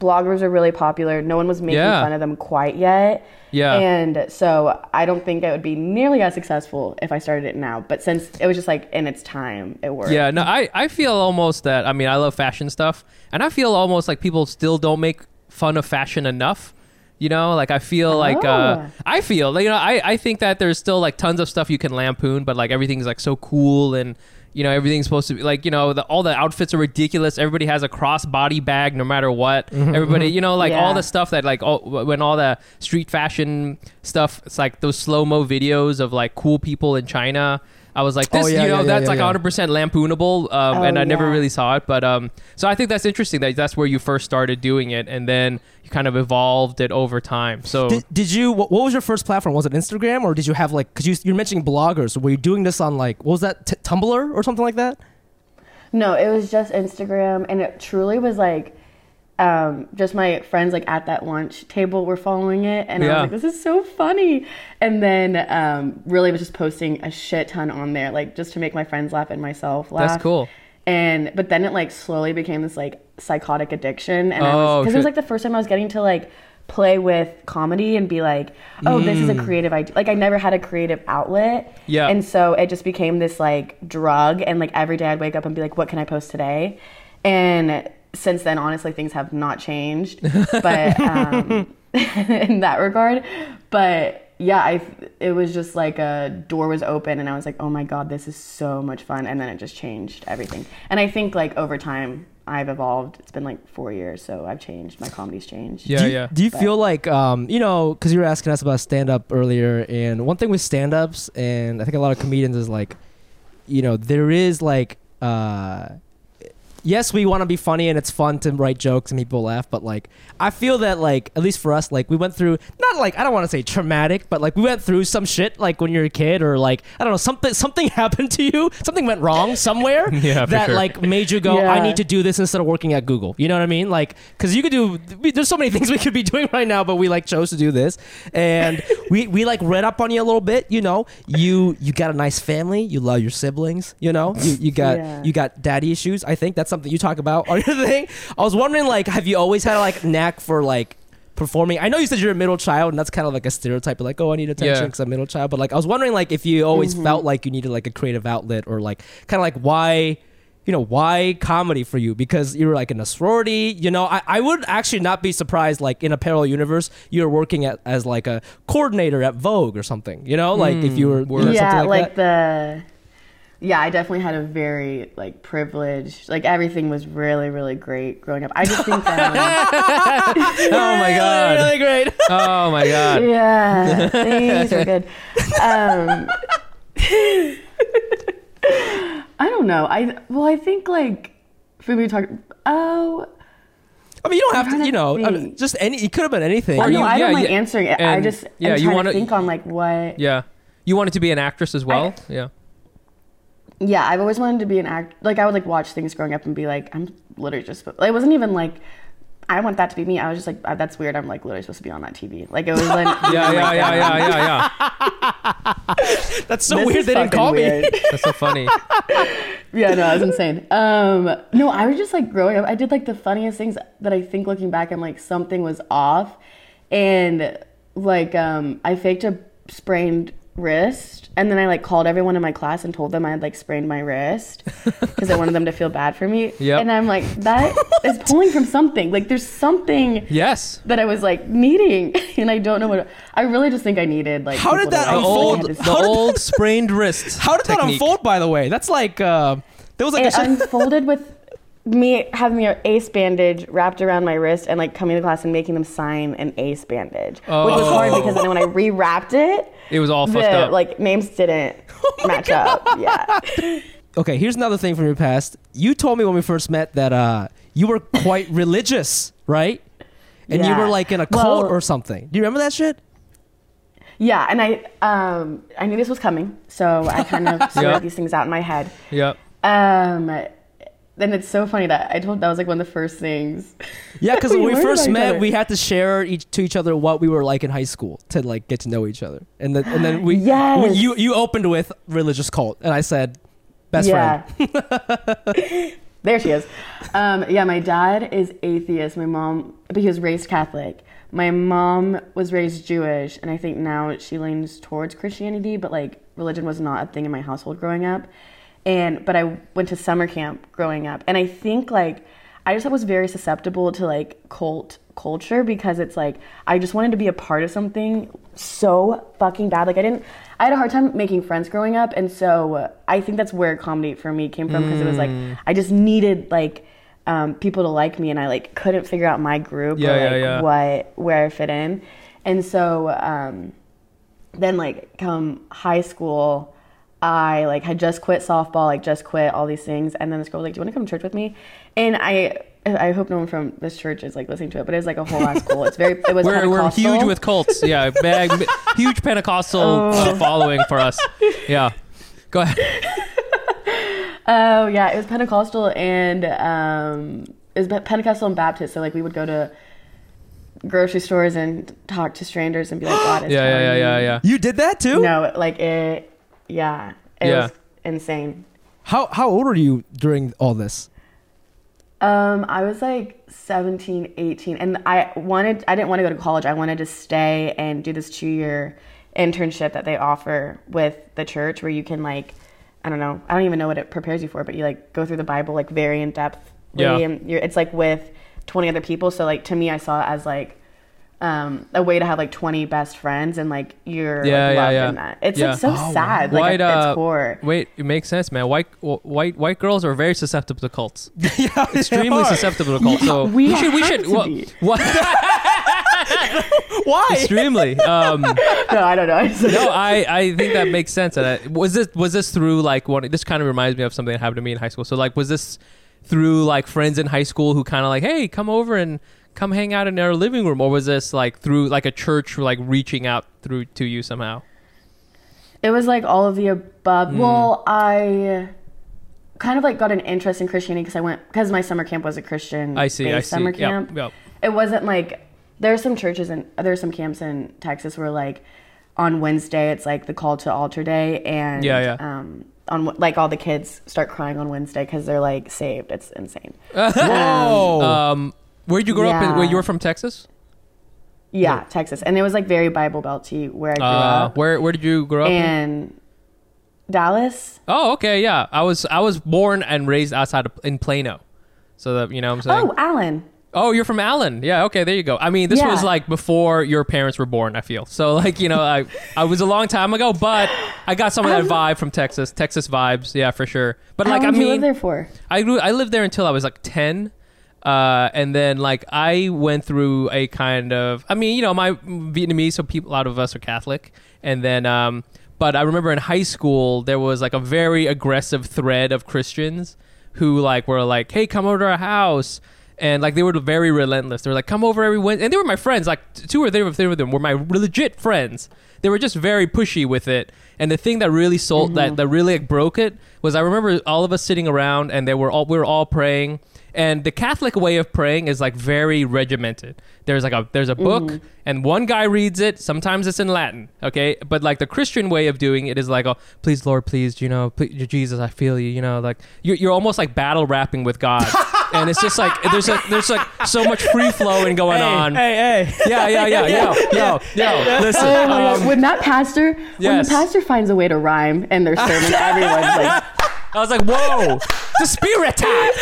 Speaker 3: bloggers are really popular. No one was making
Speaker 2: Yeah.
Speaker 3: fun of them quite yet.
Speaker 2: Yeah.
Speaker 3: And so I don't think it would be nearly as successful if I started it now. But since it was just like in its time, it worked.
Speaker 2: Yeah, no, I, I feel almost that. I mean, I love fashion stuff, and I feel almost like people still don't make fun of fashion enough. You know, like I feel like uh,
Speaker 3: Oh.
Speaker 2: I feel you know I, I think that there's still like tons of stuff you can lampoon, but like everything's like so cool and you know everything's supposed to be like you know the, all the outfits are ridiculous. Everybody has a cross body bag no matter what. Everybody you know like all the stuff that like all, when all the street fashion stuff. It's like those slow mo videos of like cool people in China. I was like,
Speaker 1: Oh,
Speaker 2: this,
Speaker 1: yeah,
Speaker 2: you know,
Speaker 1: yeah, yeah,
Speaker 2: that's
Speaker 1: yeah,
Speaker 2: like
Speaker 1: yeah.
Speaker 2: 100 percent lampoonable, um,
Speaker 3: Oh,
Speaker 2: and I never really saw it. But um, so I think that's interesting that that's where you first started doing it, and then you kind of evolved it over time. So
Speaker 1: Did, did you? What, what was your first platform? Was it Instagram or did you have like? Because you you're mentioning bloggers. Were you doing this on like what was that T- Tumblr or something like that?
Speaker 3: No, it was just Instagram, and it truly was like um, just my friends like at that lunch table were following it, and I was like, "This is so funny." And then um, really was just posting a shit ton on there, like just to make my friends laugh and myself laugh.
Speaker 2: That's cool.
Speaker 3: And but then it like slowly became this like psychotic addiction, and I
Speaker 2: Oh,
Speaker 3: was because it was like the first time I was getting to like play with comedy and be like, "Oh, this is a creative idea." Like I never had a creative outlet.
Speaker 2: Mm. Yeah.
Speaker 3: And so it just became this like drug and like every day I'd wake up and be like what can I post today and since then honestly things have not changed but um, in that regard but yeah I it was just like a door was open and I was like oh my god this is so much fun and then it just changed everything and I think like over time I've evolved it's been like four years so I've changed my comedy's changed
Speaker 2: Yeah,
Speaker 1: do you,
Speaker 2: yeah.
Speaker 1: Do you
Speaker 3: But-
Speaker 1: feel like um you know because you were asking us about stand up earlier, and one thing with stand ups, and I think a lot of comedians is like, you know, there is like uh. Yes, we want to be funny and it's fun to write jokes and people laugh, but like I feel that like at least for us, like we went through not like I don't want to say traumatic, but like we went through some shit like when you're a kid or like I don't know something something happened to you, something went wrong somewhere
Speaker 2: Yeah,
Speaker 1: that
Speaker 2: sure.
Speaker 1: like made you go, I need to do this instead of working at Google. You know what I mean? Like, because you could do. we- There's so many things we could be doing right now, but we like chose to do this. And we we like read up on you a little bit. You know, you you got a nice family. You love your siblings. You know, you, you got
Speaker 3: Yeah.
Speaker 1: you got daddy issues. I think that's something you talk about on your thing. I was wondering, like, have you always had a like knack for like performing? I know you said you're a middle child, and that's kind of like a stereotype of like, oh, I need attention
Speaker 2: Yeah.
Speaker 1: because I'm a middle child. But like, I was wondering, like, if you always mm-hmm. felt like you needed like a creative outlet, or like, kind of like why. You know why comedy for you? Because you were like in a sorority. You know, I, I would actually not be surprised. Like in a parallel universe, you're working at, as like a coordinator at Vogue or something. You know, like if you mm.
Speaker 2: were
Speaker 1: you know,
Speaker 3: yeah,
Speaker 1: something like,
Speaker 3: like,
Speaker 1: that.
Speaker 3: the yeah, I definitely had a very like privileged. Like everything was really, really great growing up. I just think that.
Speaker 2: Oh my god.
Speaker 1: really great.
Speaker 2: Oh my
Speaker 3: um,
Speaker 2: god.
Speaker 3: yeah, things are good. Um, I don't know. I well, I think like if we talk. Oh,
Speaker 1: I mean, you don't have to.
Speaker 3: trying to
Speaker 1: You know, I mean, just any. It could have been anything.
Speaker 3: oh
Speaker 2: Are
Speaker 3: no,
Speaker 2: you-
Speaker 3: I don't
Speaker 2: yeah,
Speaker 3: mind
Speaker 2: yeah.
Speaker 3: answering it. I just
Speaker 2: yeah,
Speaker 3: I'm
Speaker 2: you wanna-
Speaker 3: to think on like what.
Speaker 2: Yeah. You wanted to be an actress as well? yeah.
Speaker 3: Yeah, I've always wanted to be an act. Like I would like watch things growing up and be like, I'm literally just. It wasn't even like. I want that to be me. I was just like, "Ah, that's weird. I'm like literally supposed to be on that TV. Like it was like,
Speaker 2: Yeah, yeah, yeah, yeah, yeah, yeah.
Speaker 1: That's so
Speaker 3: This
Speaker 1: weird. They didn't
Speaker 3: fucking
Speaker 1: call me.
Speaker 2: That's so funny.
Speaker 3: yeah, no, that was insane. Um, no, I was just like growing up. I did like the funniest things that I think looking back, I'm like something was off, and like um, I faked a sprained wrist, and then I like called everyone in my class and told them I had like sprained my wrist because I wanted them to feel bad for me.
Speaker 2: Yep.
Speaker 3: And I'm like, that is pulling from something. Like there's something
Speaker 2: Yes.
Speaker 3: that I was like needing, and I don't know what. I really just think I needed like.
Speaker 1: How did
Speaker 3: people to,
Speaker 1: that
Speaker 3: like,
Speaker 2: The old,
Speaker 3: had
Speaker 2: the
Speaker 3: this-
Speaker 1: How did
Speaker 2: old sprained wrist.
Speaker 1: How did that unfold? By the way, that's like uh, there was like
Speaker 3: it
Speaker 1: a.
Speaker 3: unfolded with me having an ace bandage wrapped around my wrist and like coming to class and making them sign an ace bandage, which was hard because then when I rewrapped it,
Speaker 2: It was all fucked up.
Speaker 3: like names didn't
Speaker 1: Oh
Speaker 3: match up. Yeah,
Speaker 1: okay, here's another thing from your past. You told me when we first met that uh, you were quite religious, right? And you were like in a cult
Speaker 3: Well-
Speaker 1: or something. Do you remember that shit?
Speaker 3: yeah, and I um I knew this was coming, so I kind of sorted
Speaker 2: Yeah.
Speaker 3: these things out in my head.
Speaker 2: yep.
Speaker 3: Um, then it's so funny that I told that was like one of the first things.
Speaker 1: Yeah, because when we first met, we had to share each to each other what we were like in high school to like get to know each other, and then and then we,
Speaker 3: Yes.
Speaker 1: we- you you opened with religious cult, and I said best
Speaker 3: yeah.
Speaker 1: friend.
Speaker 3: there she is. Um, yeah, my dad is atheist. My mom, but he was raised Catholic. My mom was raised Jewish, and I think now she leans towards Christianity. But like, religion was not a thing in my household growing up. And but I went to summer camp growing up, and I think like I just was very susceptible to like cult culture because it's like I just wanted to be a part of something so fucking bad. Like I didn't, I had a hard time making friends growing up, and so uh, I think that's where comedy for me came from because it was like
Speaker 2: Mm.
Speaker 3: I just needed like um, people to like me, and I like couldn't figure out my group
Speaker 2: Yeah,
Speaker 3: or
Speaker 2: yeah, yeah.
Speaker 3: what where I fit in, and so um, then like come high school. I like had just quit softball, like just quit all these things, and then this girl was like, "Do you want to come to church with me?" And I, I hope no one from this church is like listening to it, but it was like a whole ass school. It's very, it was
Speaker 2: We're, we're huge with cults. Yeah. Bag, huge Pentecostal uh, following for us. Yeah. Go ahead.
Speaker 3: Oh yeah, it was Pentecostal and um, it was Pentecostal and Baptist. So like we would go to grocery stores and talk to strangers and be like, "God is
Speaker 2: Yeah, yeah, yeah, yeah, yeah.
Speaker 1: You did that too?
Speaker 3: No, like it, yeah, it
Speaker 2: Yeah.
Speaker 3: was insane.
Speaker 1: How how old were you during all this?
Speaker 3: Um, I was like 17, 18, and I wanted, I didn't want to go to college. I wanted to stay and do this two year internship that they offer with the church where you can like, I don't know, I don't even know what it prepares you for, but you like go through the Bible like very in depth.
Speaker 2: Yeah.
Speaker 3: And you're, it's like with 20 other people. So like to me, I saw it as like, um, a way to have like 20 best friends and like you're
Speaker 2: Yeah,
Speaker 3: like,
Speaker 2: yeah,
Speaker 3: loved
Speaker 2: yeah.
Speaker 3: in that. It's
Speaker 2: Yeah.
Speaker 3: like so
Speaker 1: Oh,
Speaker 3: sad, like
Speaker 2: White,
Speaker 3: at
Speaker 2: uh,
Speaker 3: its core.
Speaker 2: Wait, it makes sense, man. White, white, white girls are very susceptible to cults.
Speaker 1: yeah,
Speaker 2: Extremely susceptible to cults. So
Speaker 3: we
Speaker 2: we should, we should.
Speaker 3: to
Speaker 2: What?
Speaker 3: be.
Speaker 2: what?
Speaker 1: Why?
Speaker 2: Extremely. Um,
Speaker 3: no, I don't know.
Speaker 2: no, I, I think that makes sense. And I, was this was this through like one? This kind of reminds me of something that happened to me in high school. So like, was this through like friends in high school who kind of like, hey, come over and come hang out in our living room, or was this like through like a church like reaching out through to you somehow?
Speaker 3: It was like all of the above.
Speaker 2: Hmm.
Speaker 3: Well, I kind of like got an interest in Christianity because I went because my summer camp was a Christian
Speaker 2: I see. I see.
Speaker 3: summer camp.
Speaker 2: yep.
Speaker 3: It wasn't like there are some churches and there are some camps in Texas where like on Wednesday it's like the call to altar day, and
Speaker 2: Yeah, yeah.
Speaker 3: Um, on like all the kids start crying on Wednesday because they're like saved. It's insane.
Speaker 1: Whoa.
Speaker 2: Um, where'd you grow up? In, where you were from Texas?
Speaker 3: Yeah, Texas, and it was like very Bible Belty where I grew
Speaker 2: Uh,
Speaker 3: up,
Speaker 2: where Where did you grow up? in?
Speaker 3: and Dallas.
Speaker 2: Oh, okay, yeah. I was I was born and raised outside of in Plano, so that you know what I'm saying.
Speaker 3: Oh, Allen.
Speaker 2: Oh, you're from Allen. Yeah, okay, there you go. I mean, this was like before your parents were born, I feel. So like, you know, I I was a long time ago, but I got some of that vibe from Texas. Texas vibes, yeah, for sure. But like I
Speaker 3: did you live
Speaker 2: mean,
Speaker 3: there for?
Speaker 2: I grew I lived there until I was like 10. Uh, and then like I went through a kind of I mean, you know, my Vietnamese, so people a lot of us are Catholic. And then um but I remember in high school there was like a very aggressive thread of Christians who like were like, "Hey, come over to our house." And like they were very relentless. They were like, "Come over every Wednesday," and they were my friends. Like two or three of them were my legit friends. They were just very pushy with it. And the thing that really sold that that really like, broke it was I remember all of us sitting around and they were all we were all praying. And the Catholic way of praying is like very regimented. There's like a there's a book and one guy reads it. Sometimes it's in Latin, okay? But like the Christian way of doing it is like, oh, please Lord, please, you know, please, Jesus, I feel you, you know, like you're, you're almost like battle rapping with God. and it's just like there's like there's like so much free flowing going on.
Speaker 1: Hey, hey.
Speaker 2: Yeah, yeah, yeah, yo, yo, yo. Listen,
Speaker 3: Oh my
Speaker 2: um,
Speaker 3: When that pastor, when the pastor finds a way to rhyme in their sermon, everyone's like,
Speaker 2: I was like, whoa, the spirit attack,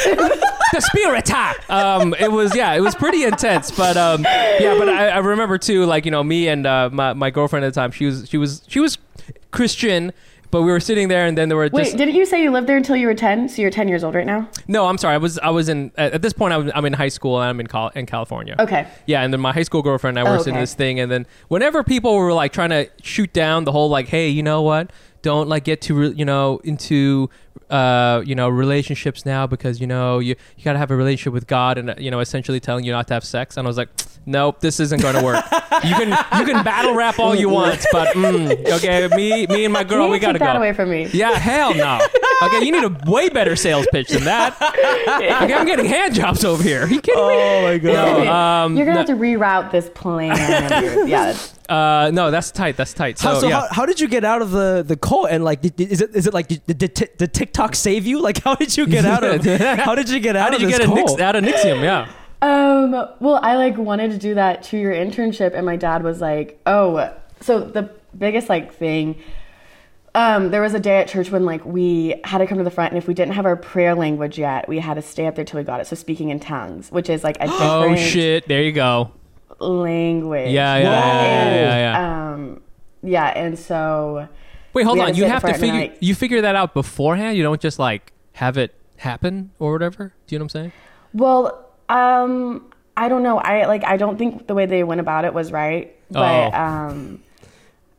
Speaker 2: the spirit attack. Um, it was yeah, it was pretty intense, but um, yeah, but I, I remember too, like you know, me and uh, my my girlfriend at the time, she was she was she was Christian. But we were sitting there, and then there were
Speaker 3: wait,
Speaker 2: just
Speaker 3: didn't you say you lived there until you were 10? So you're 10 years old right now?
Speaker 2: no. I'm sorry. I was I was in at this point. I was, I'm in high school, and I'm in in California.
Speaker 3: Okay.
Speaker 2: Yeah, and then my high school girlfriend and I were
Speaker 3: Oh,
Speaker 2: sitting in this thing, and then whenever people were like trying to shoot down the whole like, hey, you know what? Don't like get too you know into uh you know relationships now because you know you you gotta have a relationship with God and uh, you know essentially telling you not to have sex. And I was like, nope, this isn't going to work. you can you can battle rap all you want, but mm, okay, me me and my girl,
Speaker 3: you
Speaker 2: we gotta
Speaker 3: take that
Speaker 2: go.
Speaker 3: away from me.
Speaker 2: Yeah, hell no. Okay, you need a way better sales pitch than that. Okay, I'm getting hand jobs over here. Are you kidding me?
Speaker 1: Oh my god.
Speaker 2: No, um,
Speaker 3: You're gonna
Speaker 2: no-
Speaker 3: have to reroute this plan. yeah, that's-
Speaker 2: Uh, no, that's tight. That's tight. So,
Speaker 1: How, so
Speaker 2: yeah.
Speaker 1: how, how did you get out of the, the cult and like did, is it is it like did, did, did, did TikTok save you like how did you get out of how did you get out
Speaker 2: how did
Speaker 1: of
Speaker 2: you
Speaker 1: this
Speaker 2: get a Nix, out of NXIVM? Yeah.
Speaker 3: Um, well, I like wanted to do that two year internship, and my dad was like, "Oh, so the biggest like thing." Um, there was a day at church when like we had to come to the front, and if we didn't have our prayer language yet, we had to stay up there till we got it. So speaking in tongues, which is like a different
Speaker 2: Oh shit! There you go.
Speaker 3: language.
Speaker 2: Yeah, yeah, yeah, yeah, yeah, yeah.
Speaker 3: Um, yeah, and so
Speaker 2: Wait, hold on. You have to figure
Speaker 3: I-
Speaker 2: you figure that out beforehand. You don't just like have it happen or whatever. Do you know what I'm saying?
Speaker 3: Well, um, I don't know. I like. I don't think the way they went about it was right. But
Speaker 2: Oh.
Speaker 3: um,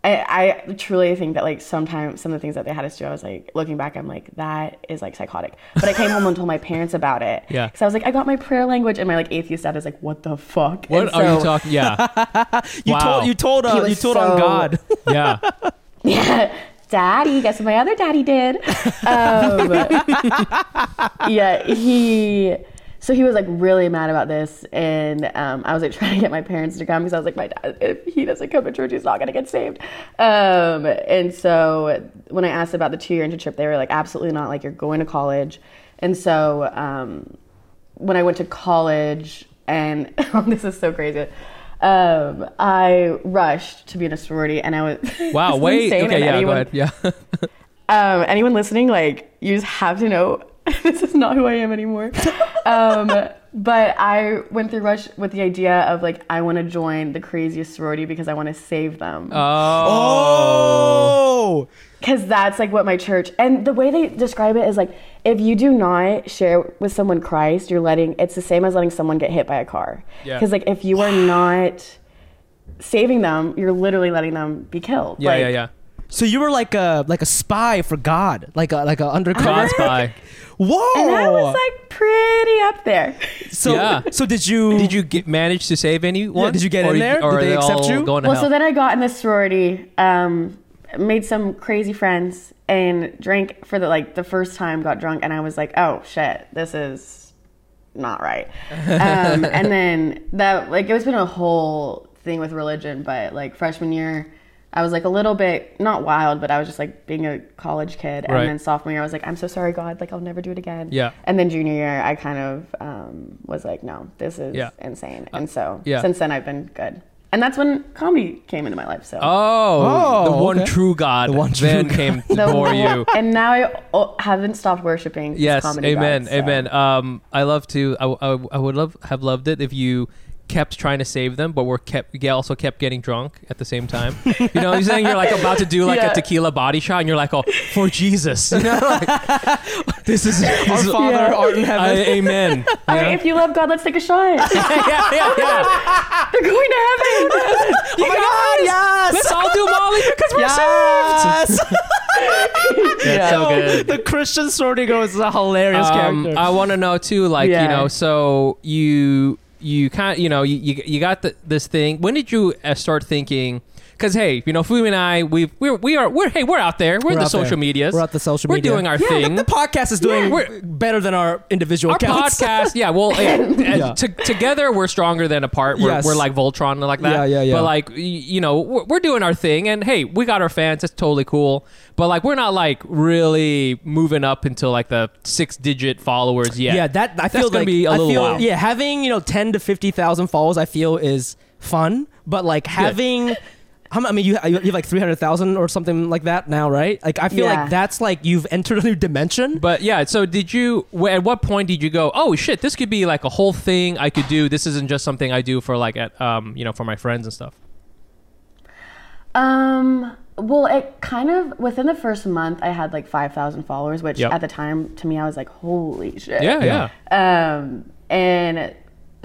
Speaker 3: I, I truly think that like sometimes some of the things that they had us do, I was like looking back, I'm like that is like psychotic. But I came home and told my parents about it.
Speaker 2: Yeah.
Speaker 3: Because I was like, I got my prayer language, and my like atheist dad is like, what the fuck?
Speaker 2: What
Speaker 3: And
Speaker 2: are you talking? Yeah,
Speaker 1: you
Speaker 2: Wow.
Speaker 1: told you told uh, you told on God.
Speaker 2: yeah.
Speaker 3: Yeah, daddy. Guess what my other daddy did? Um, yeah, he. So he was like really mad about this, and um, I was like trying to get my parents to come because I was like, my dad, if he doesn't come to church, he's not gonna get saved. Um, and so when I asked about the two-year internship, they were like, absolutely not. Like you're going to college, and so um, when I went to college, and this is so crazy. Um, I rushed to be in a sorority, and I was
Speaker 2: Wow. Wait. Okay. Yeah.
Speaker 3: anyone-
Speaker 2: Go ahead. Yeah.
Speaker 3: um, anyone listening, like, you just have to know this is not who I am anymore. um, but I went through Rush with the idea of like, I want to join the craziest sorority because I want to save them.
Speaker 1: Oh.
Speaker 3: Because that's like what my church, and the way they describe it is like, if you do not share with someone Christ, you're letting, it's the same as letting someone get hit by a car.
Speaker 2: Yeah.
Speaker 3: Because like, if you are not saving them, you're literally letting them be killed.
Speaker 2: Yeah.
Speaker 3: Like,
Speaker 2: yeah. Yeah.
Speaker 1: So you were like a like a spy for God, like a like a undercover.
Speaker 2: God spy.
Speaker 1: Whoa.
Speaker 3: And I was like pretty up there.
Speaker 1: so
Speaker 2: Yeah.
Speaker 1: so did you
Speaker 2: Did you get, manage to save anyone?
Speaker 1: Yeah, did you get
Speaker 2: Or
Speaker 1: in there?
Speaker 2: Or
Speaker 1: Did
Speaker 2: are
Speaker 1: they accept
Speaker 2: all
Speaker 1: you?
Speaker 2: Going to
Speaker 3: Well,
Speaker 2: hell?
Speaker 3: so then I got in the sorority, um, made some crazy friends, and drank for the like the first time. Got drunk, and I was like, "Oh shit, this is not right." Um, and then that like it was been a whole thing with religion, but like freshman year, I was like a little bit not wild, but I was just like being a college kid. And
Speaker 2: Right.
Speaker 3: then sophomore year, I was like, I'm so sorry, God, like I'll never do it again.
Speaker 2: Yeah.
Speaker 3: And then junior year, I kind of um, was like, no, this is
Speaker 2: Yeah.
Speaker 3: insane. And so
Speaker 2: yeah.
Speaker 3: since then, I've been good. And that's when comedy came into my life. So.
Speaker 2: Oh,
Speaker 1: Oh,
Speaker 2: the one
Speaker 1: okay.
Speaker 2: true God
Speaker 1: The one true
Speaker 2: then
Speaker 1: God.
Speaker 2: came
Speaker 3: The-
Speaker 2: for you.
Speaker 3: And now I haven't stopped worshiping.
Speaker 2: Yes,
Speaker 3: comedy
Speaker 2: amen,
Speaker 3: God, so.
Speaker 2: amen. Um, I love to. I, I, I would love have loved it if you kept trying to save them, but were kept you also kept getting drunk at the same time. You know, I'm saying you're like about to do like
Speaker 3: Yeah.
Speaker 2: a tequila body shot, and you're like, oh, for Jesus, you know, like, this is
Speaker 1: Our Father
Speaker 3: Yeah.
Speaker 1: art in
Speaker 2: I-
Speaker 1: heaven.
Speaker 2: amen.
Speaker 3: All
Speaker 2: Yeah.
Speaker 3: right, if you love God, let's take a shot.
Speaker 2: yeah, yeah, yeah.
Speaker 3: They're going to heaven.
Speaker 1: oh my God, yes!
Speaker 2: Let's all do Molly because we're
Speaker 1: yes!
Speaker 2: saved. That's so good.
Speaker 1: the Christian Sordigo is a hilarious
Speaker 2: Um,
Speaker 1: character.
Speaker 2: I want to know too, like you know, so you you kind of you know you you, you got the, this thing. When did you uh, start thinking? Because hey, you know, Fumi and I, we we're we are we're hey we're out there. We're,
Speaker 1: We're
Speaker 2: the
Speaker 1: out there.
Speaker 2: social medias.
Speaker 1: We're at the social media.
Speaker 2: We're
Speaker 1: media.
Speaker 2: doing our
Speaker 1: Yeah,
Speaker 2: thing.
Speaker 1: The podcast is doing
Speaker 2: We're-
Speaker 1: better than our individual
Speaker 2: our
Speaker 1: accounts.
Speaker 2: podcast, yeah. Well, yeah,
Speaker 1: Yeah.
Speaker 2: to- together we're stronger than apart. We're,
Speaker 1: Yes.
Speaker 2: we're like Voltron and like that.
Speaker 1: Yeah, yeah, yeah.
Speaker 2: But like, you know, we're, we're doing our thing, and hey, we got our fans. That's totally cool. But like, we're not like really moving up into like the six-digit followers yet.
Speaker 1: Yeah, that I
Speaker 2: That's
Speaker 1: feel
Speaker 2: gonna
Speaker 1: like
Speaker 2: be a
Speaker 1: I
Speaker 2: little
Speaker 1: feel,
Speaker 2: while.
Speaker 1: Yeah, having you know ten to fifty thousand followers, I feel is fun. But like having, how mu- I mean, you you have like three hundred thousand or something like that now, right? Like I feel
Speaker 3: Yeah.
Speaker 1: like that's like you've entered a new dimension.
Speaker 2: But yeah, so did you? wh- At what point did you go? Oh shit, this could be like a whole thing I could do. This isn't just something I do for like at um you know for my friends and stuff.
Speaker 3: Um. Well, it kind of within the first month, I had like five thousand followers, which
Speaker 2: Yep.
Speaker 3: at the time to me, I was like, "Holy shit!"
Speaker 2: Yeah, yeah.
Speaker 3: Um. And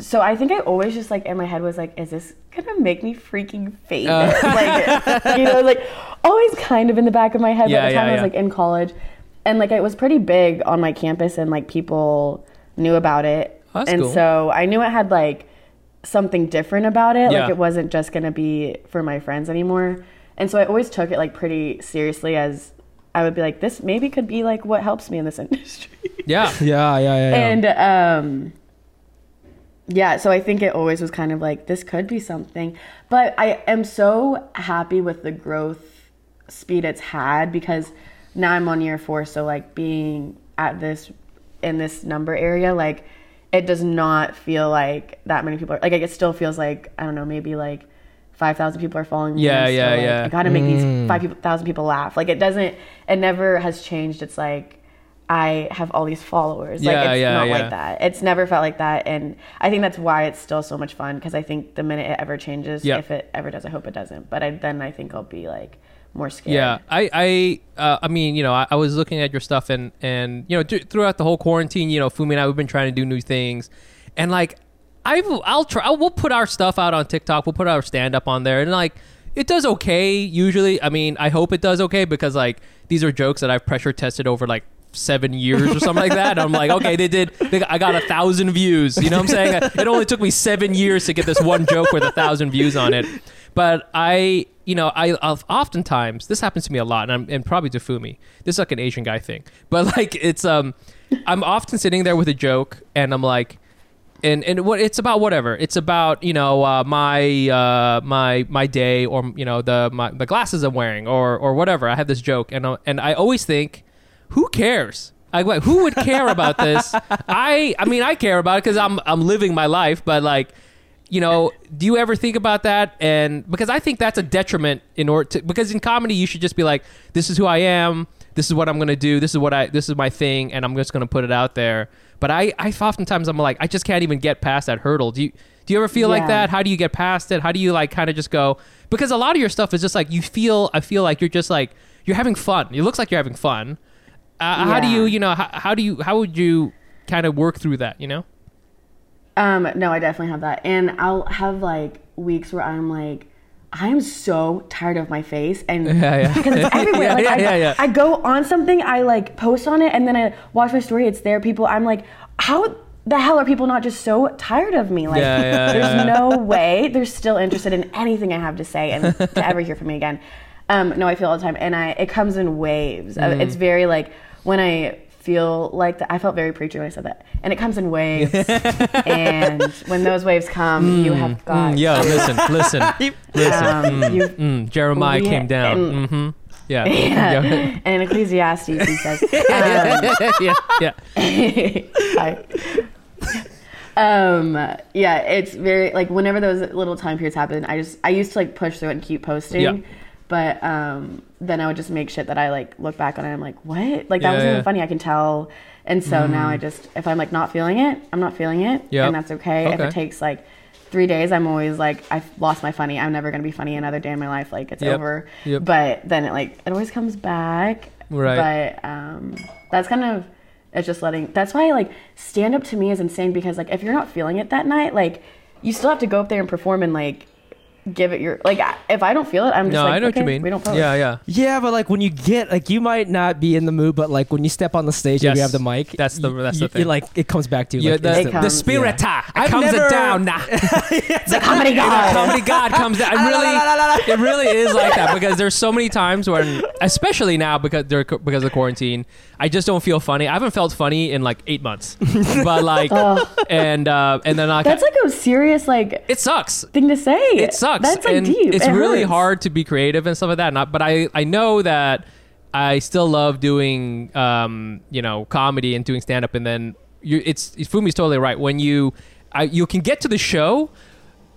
Speaker 3: so I think I always just like in my head was like, "Is this gonna make me freaking famous?" like, you know, like always kind of in the back of my head.
Speaker 2: Yeah,
Speaker 3: by the
Speaker 2: yeah,
Speaker 3: time I was
Speaker 2: yeah.
Speaker 3: like in college, and like it was pretty big on my campus, and like people knew about it,
Speaker 2: Oh, that's
Speaker 3: and
Speaker 2: cool.
Speaker 3: so I knew it had like something different about it.
Speaker 2: Yeah.
Speaker 3: Like it wasn't just gonna be for my friends anymore. And so I always took it like pretty seriously as I would be like, this maybe could be like what helps me in this industry.
Speaker 2: Yeah.
Speaker 1: Yeah, yeah, yeah. yeah.
Speaker 3: and um yeah, so I think it always was kind of like this could be something. But I am so happy with the growth speed it's had because now I'm on year four, so like being at this in this number area, like it does not feel like that many people are like it still feels like I don't know, maybe like five thousand people are following me.
Speaker 2: Yeah,
Speaker 3: and
Speaker 2: yeah,
Speaker 3: like,
Speaker 2: yeah.
Speaker 3: I gotta make these mm. five thousand people laugh. Like it doesn't it never has changed. It's like I have all these followers. Like
Speaker 2: Yeah,
Speaker 3: it's
Speaker 2: yeah,
Speaker 3: not
Speaker 2: yeah.
Speaker 3: like that. It's never felt like that, and I think that's why it's still so much fun. Because I think the minute it ever changes,
Speaker 2: Yeah.
Speaker 3: if it ever does, I hope it doesn't. But I, then I think I'll be like more scared.
Speaker 2: Yeah, I, I, uh, I mean, you know, I, I was looking at your stuff, and and you know, th- throughout the whole quarantine, you know, Fumi and I, we've been trying to do new things, and like, I, I'll try. We'll put our stuff out on TikTok. We'll put our stand up on there, and like, it does okay usually. I mean, I hope it does okay because like these are jokes that I've pressure tested over like seven years or something like that. And I'm like, okay, they did. They, I got a thousand views. You know what I'm saying? It only took me seven years to get this one joke with a thousand views on it. But I, you know, I I've oftentimes this happens to me a lot, and I'm and probably to Fumi. This is like an Asian guy thing, but like it's um, I'm often sitting there with a joke, and I'm like. And, and what it's about whatever it's about you know uh, my uh, my my day or you know the my, the glasses I'm wearing or or whatever I have this joke and uh, and I always think who cares? I like who would care about this? I I mean I care about it because I'm I'm living my life, but like you know, do you ever think about that? And because I think that's a detriment in order to because in comedy you should just be like, this is who I am, this is what I'm gonna do, this is what I this is my thing, and I'm just gonna put it out there. But I I oftentimes I'm like I just can't even get past that hurdle. Do you do you ever feel like that? How do you get past it? How do you like kind of just go? Because a lot of your stuff is just like you feel. I feel like you're just like you're having fun. It looks like you're having fun. Uh, How do you, you know, how, how do you, how would you kind of work through that, you know?
Speaker 3: Um, no, I definitely have that. And I'll have like weeks where I'm like, I'm so tired of my face and
Speaker 2: Yeah, yeah.
Speaker 3: because it's everywhere.
Speaker 2: Yeah,
Speaker 3: like
Speaker 2: yeah,
Speaker 3: I,
Speaker 2: yeah, yeah.
Speaker 3: I go on something, I like post on it and then I watch my story, it's there. People I'm like, how the hell are people not just so tired of me? Like
Speaker 2: Yeah, yeah,
Speaker 3: there's
Speaker 2: yeah.
Speaker 3: no way they're still interested in anything I have to say and to ever hear from me again. Um, no, I feel all the time and I it comes in waves. Uh,
Speaker 2: Mm.
Speaker 3: It's very like when I feel like that. I felt very preachy when I said that, and it comes in waves. and when those waves come, you have got.
Speaker 2: Mm, yeah, listen, listen, listen.
Speaker 3: um,
Speaker 2: Mm,
Speaker 3: you-
Speaker 2: mm, Jeremiah
Speaker 3: Yeah,
Speaker 2: came down.
Speaker 3: and-
Speaker 2: hmm Yeah.
Speaker 3: Yeah.
Speaker 2: Yeah.
Speaker 3: and Ecclesiastes, he says. Um,
Speaker 2: yeah. Yeah.
Speaker 3: Hi. Um, yeah, it's very like whenever those little time periods happen, I just I used to like push through it and keep posting.
Speaker 2: Yeah.
Speaker 3: But um, then I would just make shit that I like look back on and I'm like, what? Like that
Speaker 2: Yeah,
Speaker 3: wasn't
Speaker 2: yeah.
Speaker 3: even funny. I can tell. And so now I just if I'm like not feeling it, I'm not feeling it,
Speaker 2: Yep.
Speaker 3: and that's okay. If it takes like three days, I'm always like I've lost my funny. I'm never gonna be funny another day in my life. Like it's
Speaker 2: Yep.
Speaker 3: over.
Speaker 2: Yep.
Speaker 3: But then it like it always comes back.
Speaker 2: Right.
Speaker 3: But um, that's kind of it's just letting. That's why like stand up to me is insane because like if you're not feeling it that night, like you still have to go up there and perform and like give it your like. If I don't feel it, I'm just
Speaker 2: No,
Speaker 3: like
Speaker 2: I know
Speaker 3: okay,
Speaker 2: what you mean.
Speaker 3: We don't post.
Speaker 2: Yeah, yeah.
Speaker 1: Yeah, but like when you get like you might not be in the mood, but like when you step on the stage and you have the mic,
Speaker 2: That's the-
Speaker 1: you-
Speaker 2: that's the thing.
Speaker 1: like it comes back to you.
Speaker 2: Yeah,
Speaker 1: like,
Speaker 2: the,
Speaker 1: instantly.
Speaker 2: the
Speaker 3: comes-
Speaker 2: spirit
Speaker 1: yeah.
Speaker 2: it
Speaker 1: I've
Speaker 2: comes
Speaker 1: never-
Speaker 2: it down now.
Speaker 3: The comedy god.
Speaker 2: comedy god comes down. It really, it really is like that because there's so many times when, especially now because they're because of quarantine, I just don't feel funny. I haven't felt funny in like eight months, but like, and uh, and then like,
Speaker 3: That's like a serious like
Speaker 2: it sucks.
Speaker 3: thing to say.
Speaker 2: It sucks.
Speaker 3: That's like
Speaker 2: and
Speaker 3: deep.
Speaker 2: It's
Speaker 3: It
Speaker 2: really
Speaker 3: hurts.
Speaker 2: hard to be creative and stuff like that. I- but I I know that I still love doing um you know comedy and doing stand up and then you it's Fumi's totally right when you I, you can get to the show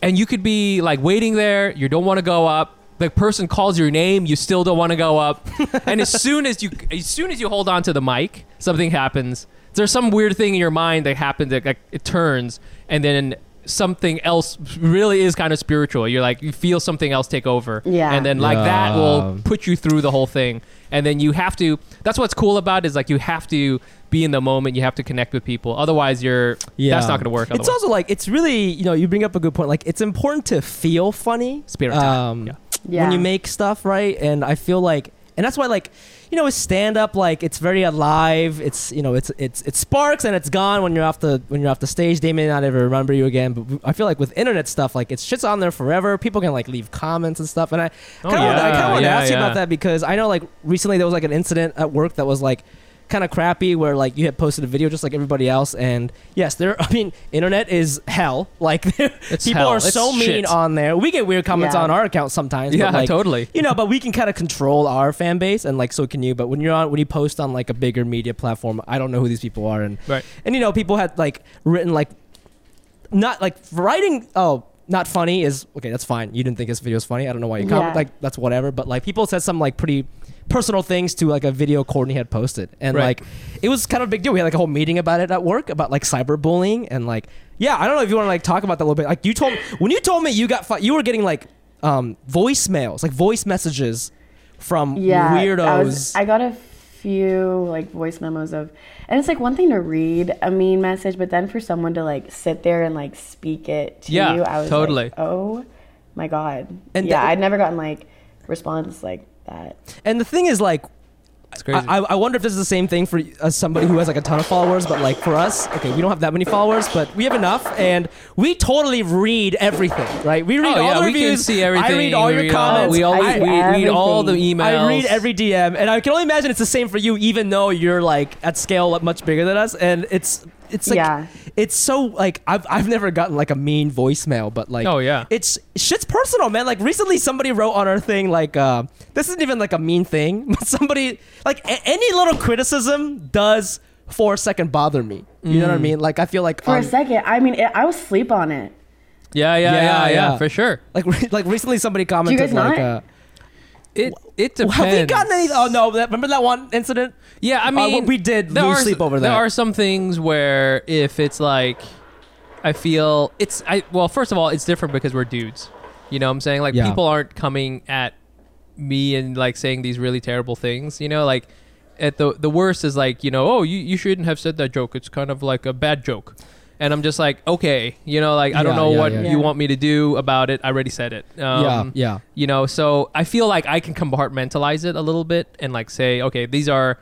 Speaker 2: and you could be like waiting there you don't want to go up the person calls your name you still don't want to go up and as soon as you as soon as you hold on to the mic something happens there's some weird thing in your mind that happens that like, it turns and then something else really is kind of spiritual you're like you feel something else take over
Speaker 3: Yeah.
Speaker 2: and then like that will put you through the whole thing and then you have to that's what's cool about it is like you have to be in the moment you have to connect with people otherwise you're yeah. that's not going to work
Speaker 1: It's also like it's really you know you bring up a good point. Like it's important to feel funny.
Speaker 2: Spirit time,
Speaker 1: Um,
Speaker 2: yeah.
Speaker 3: Yeah.
Speaker 1: When you make stuff right, and I feel like, and that's why like you know with stand up like it's very alive. It's you know it's it's it sparks and it's gone when you're off the when you're off the stage. They may not ever remember you again. But I feel like with internet stuff, like it's shit's on there forever. People can like leave comments and stuff. And I
Speaker 2: Oh,
Speaker 1: kind of I
Speaker 2: yeah,
Speaker 1: want to
Speaker 2: yeah,
Speaker 1: ask you about that because I know like recently there was like an incident at work that was like kind of crappy where like you had posted a video just like everybody else and yes there i mean internet is hell. Like
Speaker 2: It's
Speaker 1: people
Speaker 2: hell.
Speaker 1: are
Speaker 2: It's
Speaker 1: so mean on there. We get weird comments
Speaker 3: Yeah.
Speaker 1: on our account sometimes
Speaker 2: yeah
Speaker 1: but, like,
Speaker 2: totally.
Speaker 1: you know but we can kind of control our fan base and like so can you. But when you're on when you post on like a bigger media platform i don't know who these people are and
Speaker 2: right.
Speaker 1: and you know people had like written like not like writing oh not funny is okay that's fine. You didn't think this video was funny. I don't know why you comment
Speaker 3: Yeah.
Speaker 1: like that's whatever. But like people said some like pretty personal things to like a video courtney had posted and
Speaker 2: Right.
Speaker 1: like it was kind of a big deal we had like a whole meeting about it at work about like cyberbullying and like yeah i don't know if you want to like talk about that a little bit like you told when you told me you got fu- you were getting like um voicemails like voice messages from
Speaker 3: yeah,
Speaker 1: weirdos
Speaker 3: I, was, I got a few like voice memos of, and it's like one thing to read a mean message, but then for someone to like sit there and like speak it to
Speaker 2: Yeah,
Speaker 3: you, I was
Speaker 2: totally.
Speaker 3: like, oh my god.
Speaker 1: And
Speaker 3: yeah,
Speaker 1: that-
Speaker 3: I'd never gotten like response like that.
Speaker 1: and the thing is like
Speaker 2: it's crazy
Speaker 1: I, I wonder if this is the same thing for uh, somebody who has like a ton of followers, but like for us, okay, we don't have that many followers, but we have enough, and we totally read everything, right? We read
Speaker 2: oh
Speaker 1: all
Speaker 2: yeah
Speaker 1: the
Speaker 2: we can see everything
Speaker 1: I read all
Speaker 2: we
Speaker 1: your
Speaker 2: read
Speaker 1: comments.
Speaker 2: we all
Speaker 3: I
Speaker 2: we
Speaker 3: see
Speaker 2: read all the emails
Speaker 1: I read every DM, and I can only imagine it's the same for you, even though you're like at scale much bigger than us, and it's it's like
Speaker 3: Yeah.
Speaker 1: it's so like I've I've never gotten like a mean voicemail, but like
Speaker 2: Oh, yeah.
Speaker 1: it's shit's personal, man. Like recently, somebody wrote on our thing like uh, this isn't even like a mean thing, but somebody like a- any little criticism does for a second bother me. You know what I mean? Like I feel like
Speaker 3: For
Speaker 1: on-
Speaker 3: a second, I mean, it, I was sleep on it.
Speaker 2: yeah yeah
Speaker 1: Yeah,
Speaker 2: yeah yeah,
Speaker 1: yeah.
Speaker 2: for sure
Speaker 1: like re- like recently somebody commented
Speaker 3: guys
Speaker 1: like.
Speaker 3: not?
Speaker 1: Uh,
Speaker 2: it it depends
Speaker 1: have we gotten any? Oh no! That, remember that one incident?
Speaker 2: Yeah, I
Speaker 1: Uh,
Speaker 2: mean,
Speaker 1: we did
Speaker 2: there
Speaker 1: lose
Speaker 2: are,
Speaker 1: sleep over
Speaker 2: There
Speaker 1: that.
Speaker 2: are some things where if it's like, I feel it's I well, first of all, it's different because we're dudes. You know what I'm saying? Like
Speaker 1: Yeah.
Speaker 2: people aren't coming at me and like saying these really terrible things. You know, like at the the worst is like you know, oh, you you shouldn't have said that joke. It's kind of like a bad joke. And I'm just like, okay, you know, like I don't
Speaker 1: Yeah,
Speaker 2: know
Speaker 1: yeah,
Speaker 2: what
Speaker 1: yeah.
Speaker 2: you
Speaker 3: Yeah.
Speaker 2: want me to do about it. I already said it. Um,
Speaker 1: yeah, yeah.
Speaker 2: you know so i feel like i can compartmentalize it a little bit and like say okay these are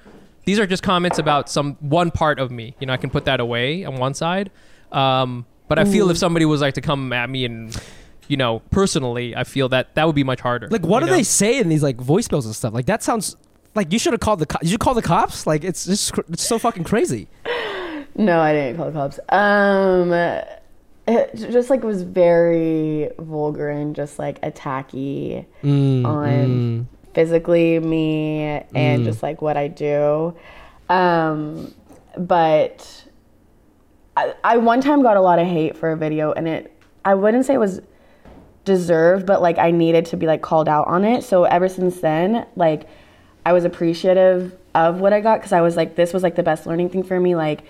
Speaker 2: these are just comments about some one part of me you know i can put that away on one side um, but i feel if somebody was like to come at me and you know personally i feel that that would be much harder
Speaker 1: Like, what
Speaker 2: you
Speaker 1: do
Speaker 2: know?
Speaker 1: they say in these like voicemails and stuff? Like, that sounds Like you should have called the cops. Did you call the cops? Like it's just cr- it's so fucking crazy.
Speaker 3: No, I didn't call the cops. Um, it just like was very vulgar and just like attacky
Speaker 1: Mm,
Speaker 3: on physically me and
Speaker 1: Mm.
Speaker 3: just like what I do. Um, but I, I one time got a lot of hate for a video and it I wouldn't say it was deserved, but like I needed to be like called out on it. So ever since then, like I was appreciative of what I got because I was like, this was like the best learning thing for me. Like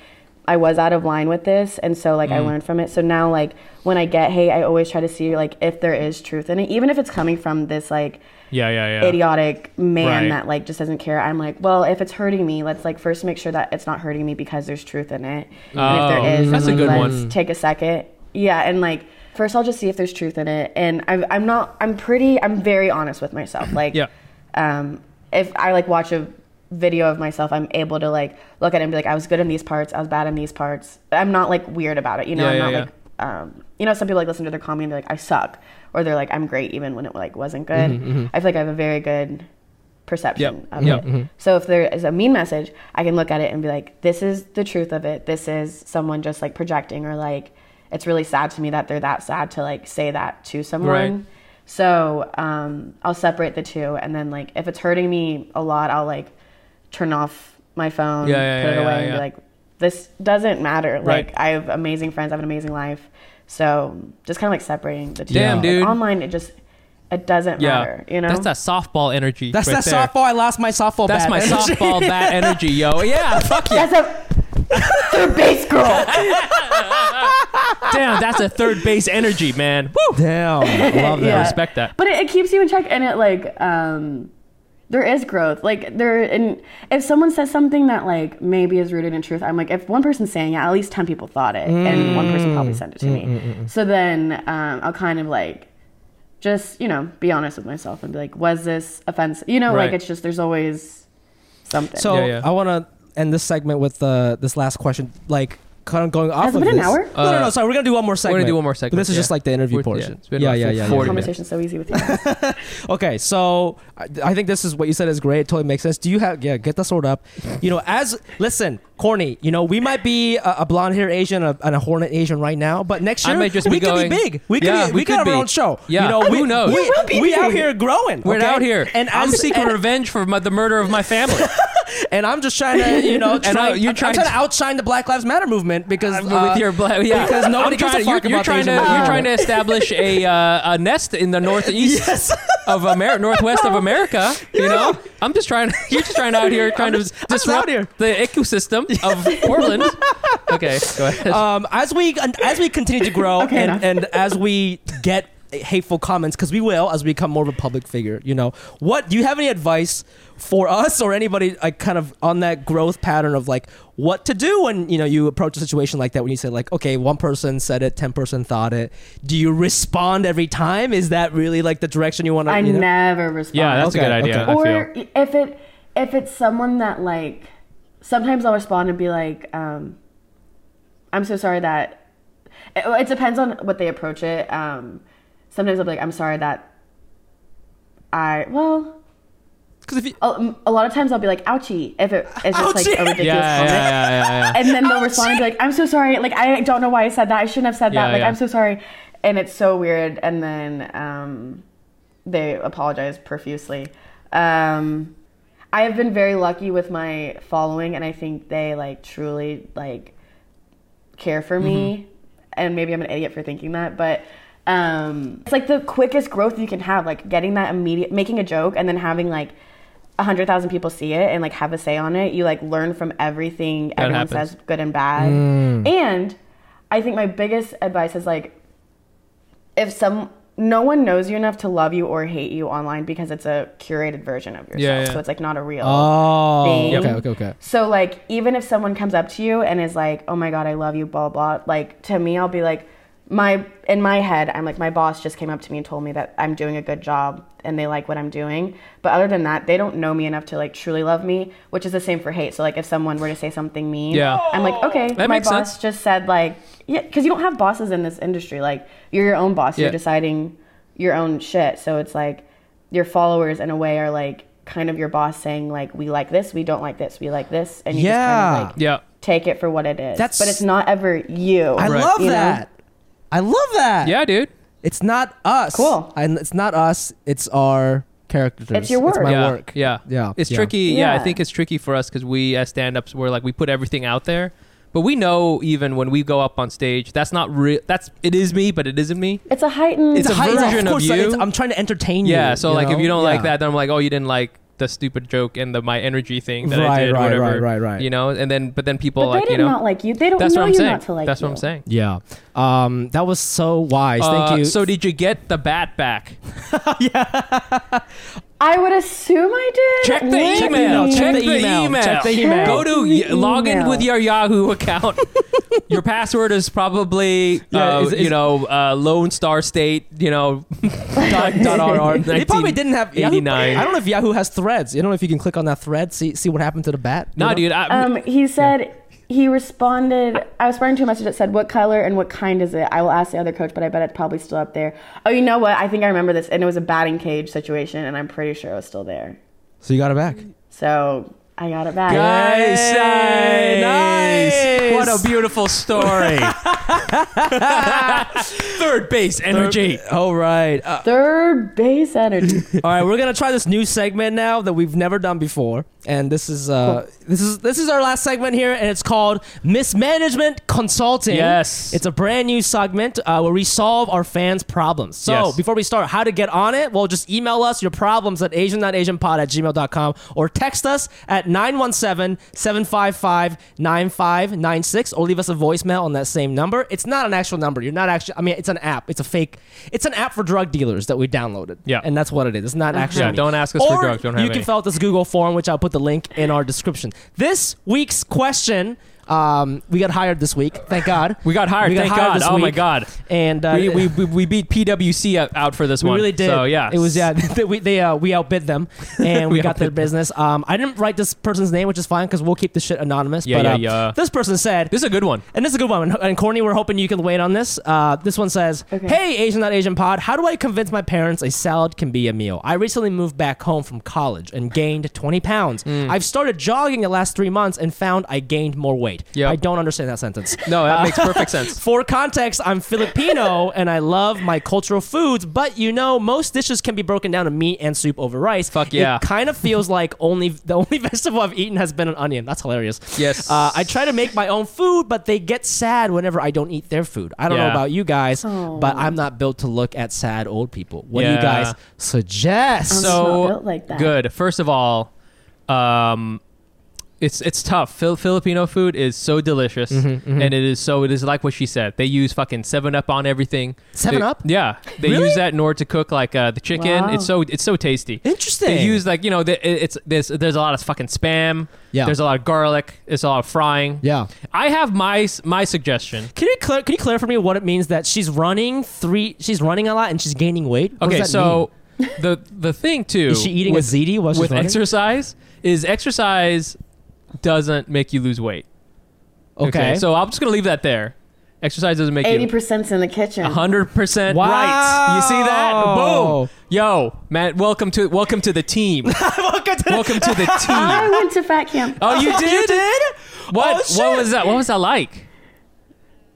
Speaker 3: I was out of line with this, and so like I learned from it. So now like when I get hate, I always try to see like if there is truth in it, even if it's coming from this like
Speaker 2: Yeah, yeah, yeah.
Speaker 3: idiotic man
Speaker 2: Right.
Speaker 3: that like just doesn't care. I'm like, well, if it's hurting me, let's like first make sure that it's not hurting me because there's truth in it. and if
Speaker 2: Oh,
Speaker 3: there is,
Speaker 2: that's
Speaker 3: then
Speaker 2: a good
Speaker 3: let's
Speaker 2: one.
Speaker 3: take a second. Yeah, and like first I'll just see if there's truth in it. And I'm I'm not I'm pretty I'm very honest with myself. Like
Speaker 2: Yeah.
Speaker 3: um if I like watch a video of myself, I'm able to like look at it and be like, I was good in these parts, I was bad in these parts. I'm not like weird about it, you know.
Speaker 2: Yeah,
Speaker 3: I'm
Speaker 2: yeah,
Speaker 3: not
Speaker 2: yeah.
Speaker 3: like um, you know, some people like listen to their comedy and they're like, I suck, or they're like, I'm great even when it like wasn't good. I feel like I have a very good perception
Speaker 2: Yep,
Speaker 3: of
Speaker 2: yep.
Speaker 3: it. So if there is a mean message, I can look at it and be like, this is the truth of it. This is someone just like projecting or like it's really sad to me that they're that sad to like say that to someone.
Speaker 2: Right.
Speaker 3: So um, I'll separate the two, and then like if it's hurting me a lot, I'll like turn off my phone,
Speaker 2: Yeah, yeah,
Speaker 3: put it away,
Speaker 2: yeah,
Speaker 3: and be like, this doesn't matter.
Speaker 2: Right.
Speaker 3: Like I have amazing friends, I have an amazing life. So just kind of like separating the two.
Speaker 2: Damn,
Speaker 3: Like,
Speaker 2: dude.
Speaker 3: online, it just it doesn't
Speaker 2: Yeah.
Speaker 3: matter. You know.
Speaker 2: That's that softball energy.
Speaker 1: That's
Speaker 2: right
Speaker 1: that
Speaker 2: there.
Speaker 1: softball. I lost my softball.
Speaker 2: That's
Speaker 1: bat
Speaker 2: my
Speaker 1: energy.
Speaker 2: softball bat energy, yo. Yeah, fuck yeah.
Speaker 3: That's a third base girl.
Speaker 2: Damn, that's a third base energy, man. Woo.
Speaker 1: Damn, I love that.
Speaker 3: Yeah.
Speaker 2: Respect that.
Speaker 3: But it, it keeps you in check, and it like um, there is growth. Like there, and if someone says something that like maybe is rooted in truth, I'm like, if one person's saying it, at least ten people thought it, and one person probably mm. sent it to me. Mm, mm, so then um, I'll kind of like just you know be honest with myself and be like, was this offensive? You know,
Speaker 2: Right.
Speaker 3: like it's just there's always something.
Speaker 1: So
Speaker 2: Yeah, yeah.
Speaker 1: I want to end this segment with uh, this last question, like kind of going off
Speaker 3: Has it
Speaker 1: of
Speaker 3: been an
Speaker 1: this.
Speaker 3: hour?
Speaker 1: no, no, no.
Speaker 2: Uh,
Speaker 1: Sorry, we're gonna do one more segment.
Speaker 2: We're gonna do one more segment,
Speaker 1: But this is
Speaker 2: yeah.
Speaker 1: just like the interview
Speaker 2: We're- yeah,
Speaker 1: portion.
Speaker 2: it's been
Speaker 1: yeah, yeah, yeah,
Speaker 2: 40
Speaker 1: yeah.
Speaker 3: conversation's so easy with you.
Speaker 1: Okay, so I, I think this is what you said is great. It totally makes sense. Do you have yeah? Get the sword up. You know, as listen, corny. You know, we might be a, a blonde hair Asian a, and a hornet Asian right now, but next year we
Speaker 2: be
Speaker 1: could be big. We could
Speaker 2: Yeah,
Speaker 1: be,
Speaker 2: we
Speaker 1: we, could
Speaker 2: could
Speaker 1: have our own show.
Speaker 2: Yeah,
Speaker 1: you know,
Speaker 2: who
Speaker 1: we,
Speaker 2: knows?
Speaker 1: We,
Speaker 2: We
Speaker 1: we out here growing.
Speaker 2: We're
Speaker 1: okay?
Speaker 2: out here.
Speaker 1: and
Speaker 2: I'm
Speaker 1: as-
Speaker 2: seeking
Speaker 1: and,
Speaker 2: revenge for my, the murder of my family.
Speaker 1: and I'm just trying to, you know, try,
Speaker 2: I- you're trying
Speaker 1: trying to outshine the Black Lives Matter movement because uh,
Speaker 2: with your bla- yeah.
Speaker 1: because nobody gives a fuck
Speaker 2: you're, you're trying
Speaker 1: Asian
Speaker 2: to
Speaker 1: movement.
Speaker 2: you're trying to establish a uh, a nest in the northeast
Speaker 1: Yes.
Speaker 2: of America, northwest of America. You know, I'm just trying. You're just trying out here trying to disrupt the ecosystem of Portland. Okay, go ahead.
Speaker 1: um, as we as we continue to grow
Speaker 3: Okay,
Speaker 1: and,
Speaker 3: enough.
Speaker 1: and as we get hateful comments because we will as we become more of a public figure you know what do you have any advice for us or anybody like kind of on that growth pattern of like what to do when you know you approach a situation like that when you say like okay one person said it 10 person thought it do you respond every time is that really like the direction you want to
Speaker 3: I
Speaker 1: you know?
Speaker 3: never respond.
Speaker 2: yeah, that's
Speaker 1: Okay,
Speaker 2: a good idea.
Speaker 1: okay.
Speaker 2: I
Speaker 3: or
Speaker 2: feel.
Speaker 3: if it if it's someone that like sometimes i'll respond and be like um i'm so sorry that it, it depends on what they approach it um sometimes i'll be like i'm sorry that i well,
Speaker 1: because if you,
Speaker 3: a, a lot of times i'll be like ouchie if it is just like a ridiculous
Speaker 2: Yeah, yeah,
Speaker 3: comment
Speaker 2: yeah, yeah, yeah.
Speaker 3: and then they'll respond and be like, "I'm so sorry. Like, I don't know why I said that. I shouldn't have said
Speaker 2: Yeah,
Speaker 3: that. Like,
Speaker 2: yeah.
Speaker 3: I'm so sorry." And it's so weird. And then um, they apologize profusely. Um, I have been very lucky with my following, and I think they like truly like care for me. And maybe I'm an idiot for thinking that, but um, it's like the quickest growth you can have. Like getting that immediate, making a joke, and then having like a hundred thousand people see it and like have a say on it. You like learn from everything everyone
Speaker 2: happens.
Speaker 3: says, good and bad. And I think my biggest advice is like, if some no one knows you enough to love you or hate you online because it's a curated version of yourself.
Speaker 2: Yeah, yeah.
Speaker 3: So it's like not a real
Speaker 1: oh
Speaker 3: thing.
Speaker 1: okay okay okay
Speaker 3: So like even if someone comes up to you and is like, "Oh my god, I love you," blah blah. Like to me, I'll be like, my in my head, I'm like, my boss just came up to me and told me that I'm doing a good job and they like what I'm doing. But other than that, they don't know me enough to like truly love me, which is the same for hate. So like if someone were to say something mean,
Speaker 2: Yeah.
Speaker 3: I'm like, okay,
Speaker 2: That
Speaker 3: my boss
Speaker 2: sense.
Speaker 3: just said like, yeah, because you don't have bosses in this industry. Like you're your own boss.
Speaker 2: Yeah.
Speaker 3: You're deciding your own shit. So it's like your followers in a way are like kind of your boss saying like we like this, we don't like this, we like this, and you
Speaker 1: Yeah.
Speaker 3: just kind of like
Speaker 2: Yeah.
Speaker 3: take it for what it is.
Speaker 1: That's-
Speaker 3: but it's not ever you.
Speaker 1: I
Speaker 2: Right.
Speaker 1: love
Speaker 3: You know?
Speaker 1: that. I love that.
Speaker 2: Yeah, dude.
Speaker 1: It's not us.
Speaker 3: Cool.
Speaker 1: And it's not us. It's our characters.
Speaker 3: It's your
Speaker 1: It's
Speaker 3: work.
Speaker 1: my
Speaker 2: yeah.
Speaker 1: work.
Speaker 2: Yeah.
Speaker 1: Yeah.
Speaker 2: It's
Speaker 1: Yeah.
Speaker 2: tricky. Yeah. I think it's tricky for us because we as stand-ups we're like we put everything out there. But we know even when we go up on stage, that's not real. That's it is me, but it isn't me.
Speaker 3: It's a heightened.
Speaker 2: It's a
Speaker 1: Height-
Speaker 2: version
Speaker 1: of course,
Speaker 2: of you.
Speaker 1: it's- I'm trying to entertain you.
Speaker 2: Yeah. So like if you don't like that, then I'm like, oh, you didn't like the stupid joke and the my energy thing that I did.
Speaker 1: right,
Speaker 2: whatever,
Speaker 1: right, right, right.
Speaker 2: You know, and then but then people
Speaker 3: but they
Speaker 2: like
Speaker 3: did
Speaker 2: you know.
Speaker 3: not like you. They don't
Speaker 2: that's
Speaker 3: know
Speaker 2: what I'm
Speaker 3: you
Speaker 2: saying.
Speaker 3: not to like
Speaker 2: that's
Speaker 3: you.
Speaker 2: what I'm saying.
Speaker 1: Yeah. Um, that was so wise. Thank
Speaker 2: Uh,
Speaker 1: you.
Speaker 2: So did you get the bat back? yeah.
Speaker 3: I would assume I did.
Speaker 2: Check the
Speaker 3: Let
Speaker 2: email.
Speaker 3: me-
Speaker 2: Check
Speaker 1: the
Speaker 2: the
Speaker 1: email.
Speaker 2: email.
Speaker 1: Check the email.
Speaker 2: Go to
Speaker 3: the
Speaker 2: y- log in with your Yahoo account. your password is probably
Speaker 1: Yeah,
Speaker 2: uh,
Speaker 1: is- is-
Speaker 2: you know uh, Lone Star State. You know dot, dot RR.
Speaker 1: they probably didn't have Yahoo-
Speaker 2: 89.
Speaker 1: I don't know if Yahoo has threads. I don't know if you can click on that thread, see see what happened to the bat. No,
Speaker 2: Nah,
Speaker 1: know?
Speaker 2: dude. I,
Speaker 3: Um, he said he responded. I was responding to a message that said, "What color and what kind is it?" I will ask the other coach, but I bet it's probably still up there. Oh, you know what? I think I remember this, and it was a batting cage situation, and I'm pretty sure it was still there.
Speaker 1: So you got it back.
Speaker 3: So I got it back.
Speaker 2: Nice,
Speaker 1: Yay, nice.
Speaker 2: What a beautiful story. Third base energy.
Speaker 1: All right. Uh,
Speaker 3: Third base energy.
Speaker 1: all right. We're gonna try this new segment now that we've never done before, and this is uh this is this is our last segment here, and it's called Mismanagement Consulting.
Speaker 2: Yes.
Speaker 1: It's a brand new segment uh, where we solve our fans' problems. So
Speaker 2: Yes.
Speaker 1: before we start, how to get on it? Well, just email us your problems at asiannotasianpod at gmail.com or text us at 917-755-9596 or leave us a voicemail on that same number. It's not an actual number. You're not actually, I mean, it's an app. It's a fake, it's an app for drug dealers that we downloaded.
Speaker 2: Yeah.
Speaker 1: And that's what it is. It's not actually.
Speaker 2: Yeah,
Speaker 1: me.
Speaker 2: don't ask us for drugs. Don't have
Speaker 1: you can
Speaker 2: any.
Speaker 1: fill out this Google form, which I'll put the link in our description. This week's question, um, we got hired this week. Thank God.
Speaker 2: We got hired.
Speaker 1: We got
Speaker 2: thank
Speaker 1: hired
Speaker 2: God.
Speaker 1: this
Speaker 2: Oh my. God.
Speaker 1: And uh,
Speaker 2: we, we, we, we beat PWC out- out for this
Speaker 1: we
Speaker 2: one.
Speaker 1: really did.
Speaker 2: So yeah,
Speaker 1: it was yeah. they- we they uh, we outbid them, and we,
Speaker 2: We
Speaker 1: got their
Speaker 2: them.
Speaker 1: business. Um, I didn't write this person's name, which is fine because we'll keep this shit anonymous.
Speaker 2: Yeah,
Speaker 1: but,
Speaker 2: yeah,
Speaker 1: uh,
Speaker 2: yeah.
Speaker 1: This person said,
Speaker 2: This is a good one.
Speaker 1: and this is a good one. And- And Courtney, we're hoping you can wait on this. Uh, this one says,
Speaker 3: Okay.
Speaker 1: "Hey, Asian not Asian pod, how do I convince my parents a salad can be a meal? I recently moved back home from college and gained 20 pounds.
Speaker 2: Hmm.
Speaker 1: I've started jogging the last three months and found I gained more weight.
Speaker 2: Yep.
Speaker 1: I don't understand that sentence.
Speaker 2: No, that makes perfect sense.
Speaker 1: For context, I'm Filipino and I love my cultural foods, but you know, most dishes can be broken down to meat and soup over rice.
Speaker 2: Fuck yeah.
Speaker 1: It kind of feels like only the only vegetable I've eaten has been an onion. That's hilarious.
Speaker 2: Yes.
Speaker 1: Uh, I try to make my own food, but they get sad whenever I don't eat their food. I don't know about you guys,
Speaker 3: Oh.
Speaker 1: but I'm not built to look at sad old people. What do you guys suggest?
Speaker 3: I'm
Speaker 2: so
Speaker 3: not built like that.
Speaker 2: good. First of all, um, it's it's tough. Fil- Filipino food is so delicious,
Speaker 1: Mm-hmm,
Speaker 2: and it is so it is like what she said. They use fucking Seven Up on everything.
Speaker 1: 7
Speaker 2: They-
Speaker 1: Up?
Speaker 2: Yeah, they
Speaker 1: Really?
Speaker 2: use that in order to cook like uh, the chicken.
Speaker 3: Wow.
Speaker 2: It's so it's so tasty.
Speaker 1: Interesting.
Speaker 2: They use like you know the, it's there's there's a lot of fucking spam.
Speaker 1: Yeah.
Speaker 2: There's a lot of garlic. There's a lot of frying.
Speaker 1: yeah.
Speaker 2: I have my my suggestion.
Speaker 1: Can you clear, can you clear for me what it means that she's running three? She's running a lot and she's gaining weight. What
Speaker 2: Okay, so the the thing too
Speaker 1: Is she eating a
Speaker 2: with,
Speaker 1: ziti while she's
Speaker 2: with
Speaker 1: running?
Speaker 2: exercise is exercise doesn't make you lose weight.
Speaker 1: mean? okay.
Speaker 2: so I'm just gonna leave that there. Exercise doesn't make
Speaker 3: Eighty
Speaker 2: you
Speaker 3: percent's in the kitchen.
Speaker 2: hundred percent
Speaker 1: Wow.
Speaker 2: right. You see that? Boom. Yo, man, welcome to welcome to the team.
Speaker 1: welcome to
Speaker 2: welcome to the team.
Speaker 3: I went to fat camp.
Speaker 2: Oh, you did?
Speaker 1: you did?
Speaker 2: What?
Speaker 1: Oh, shit.
Speaker 2: what was that? What was that like?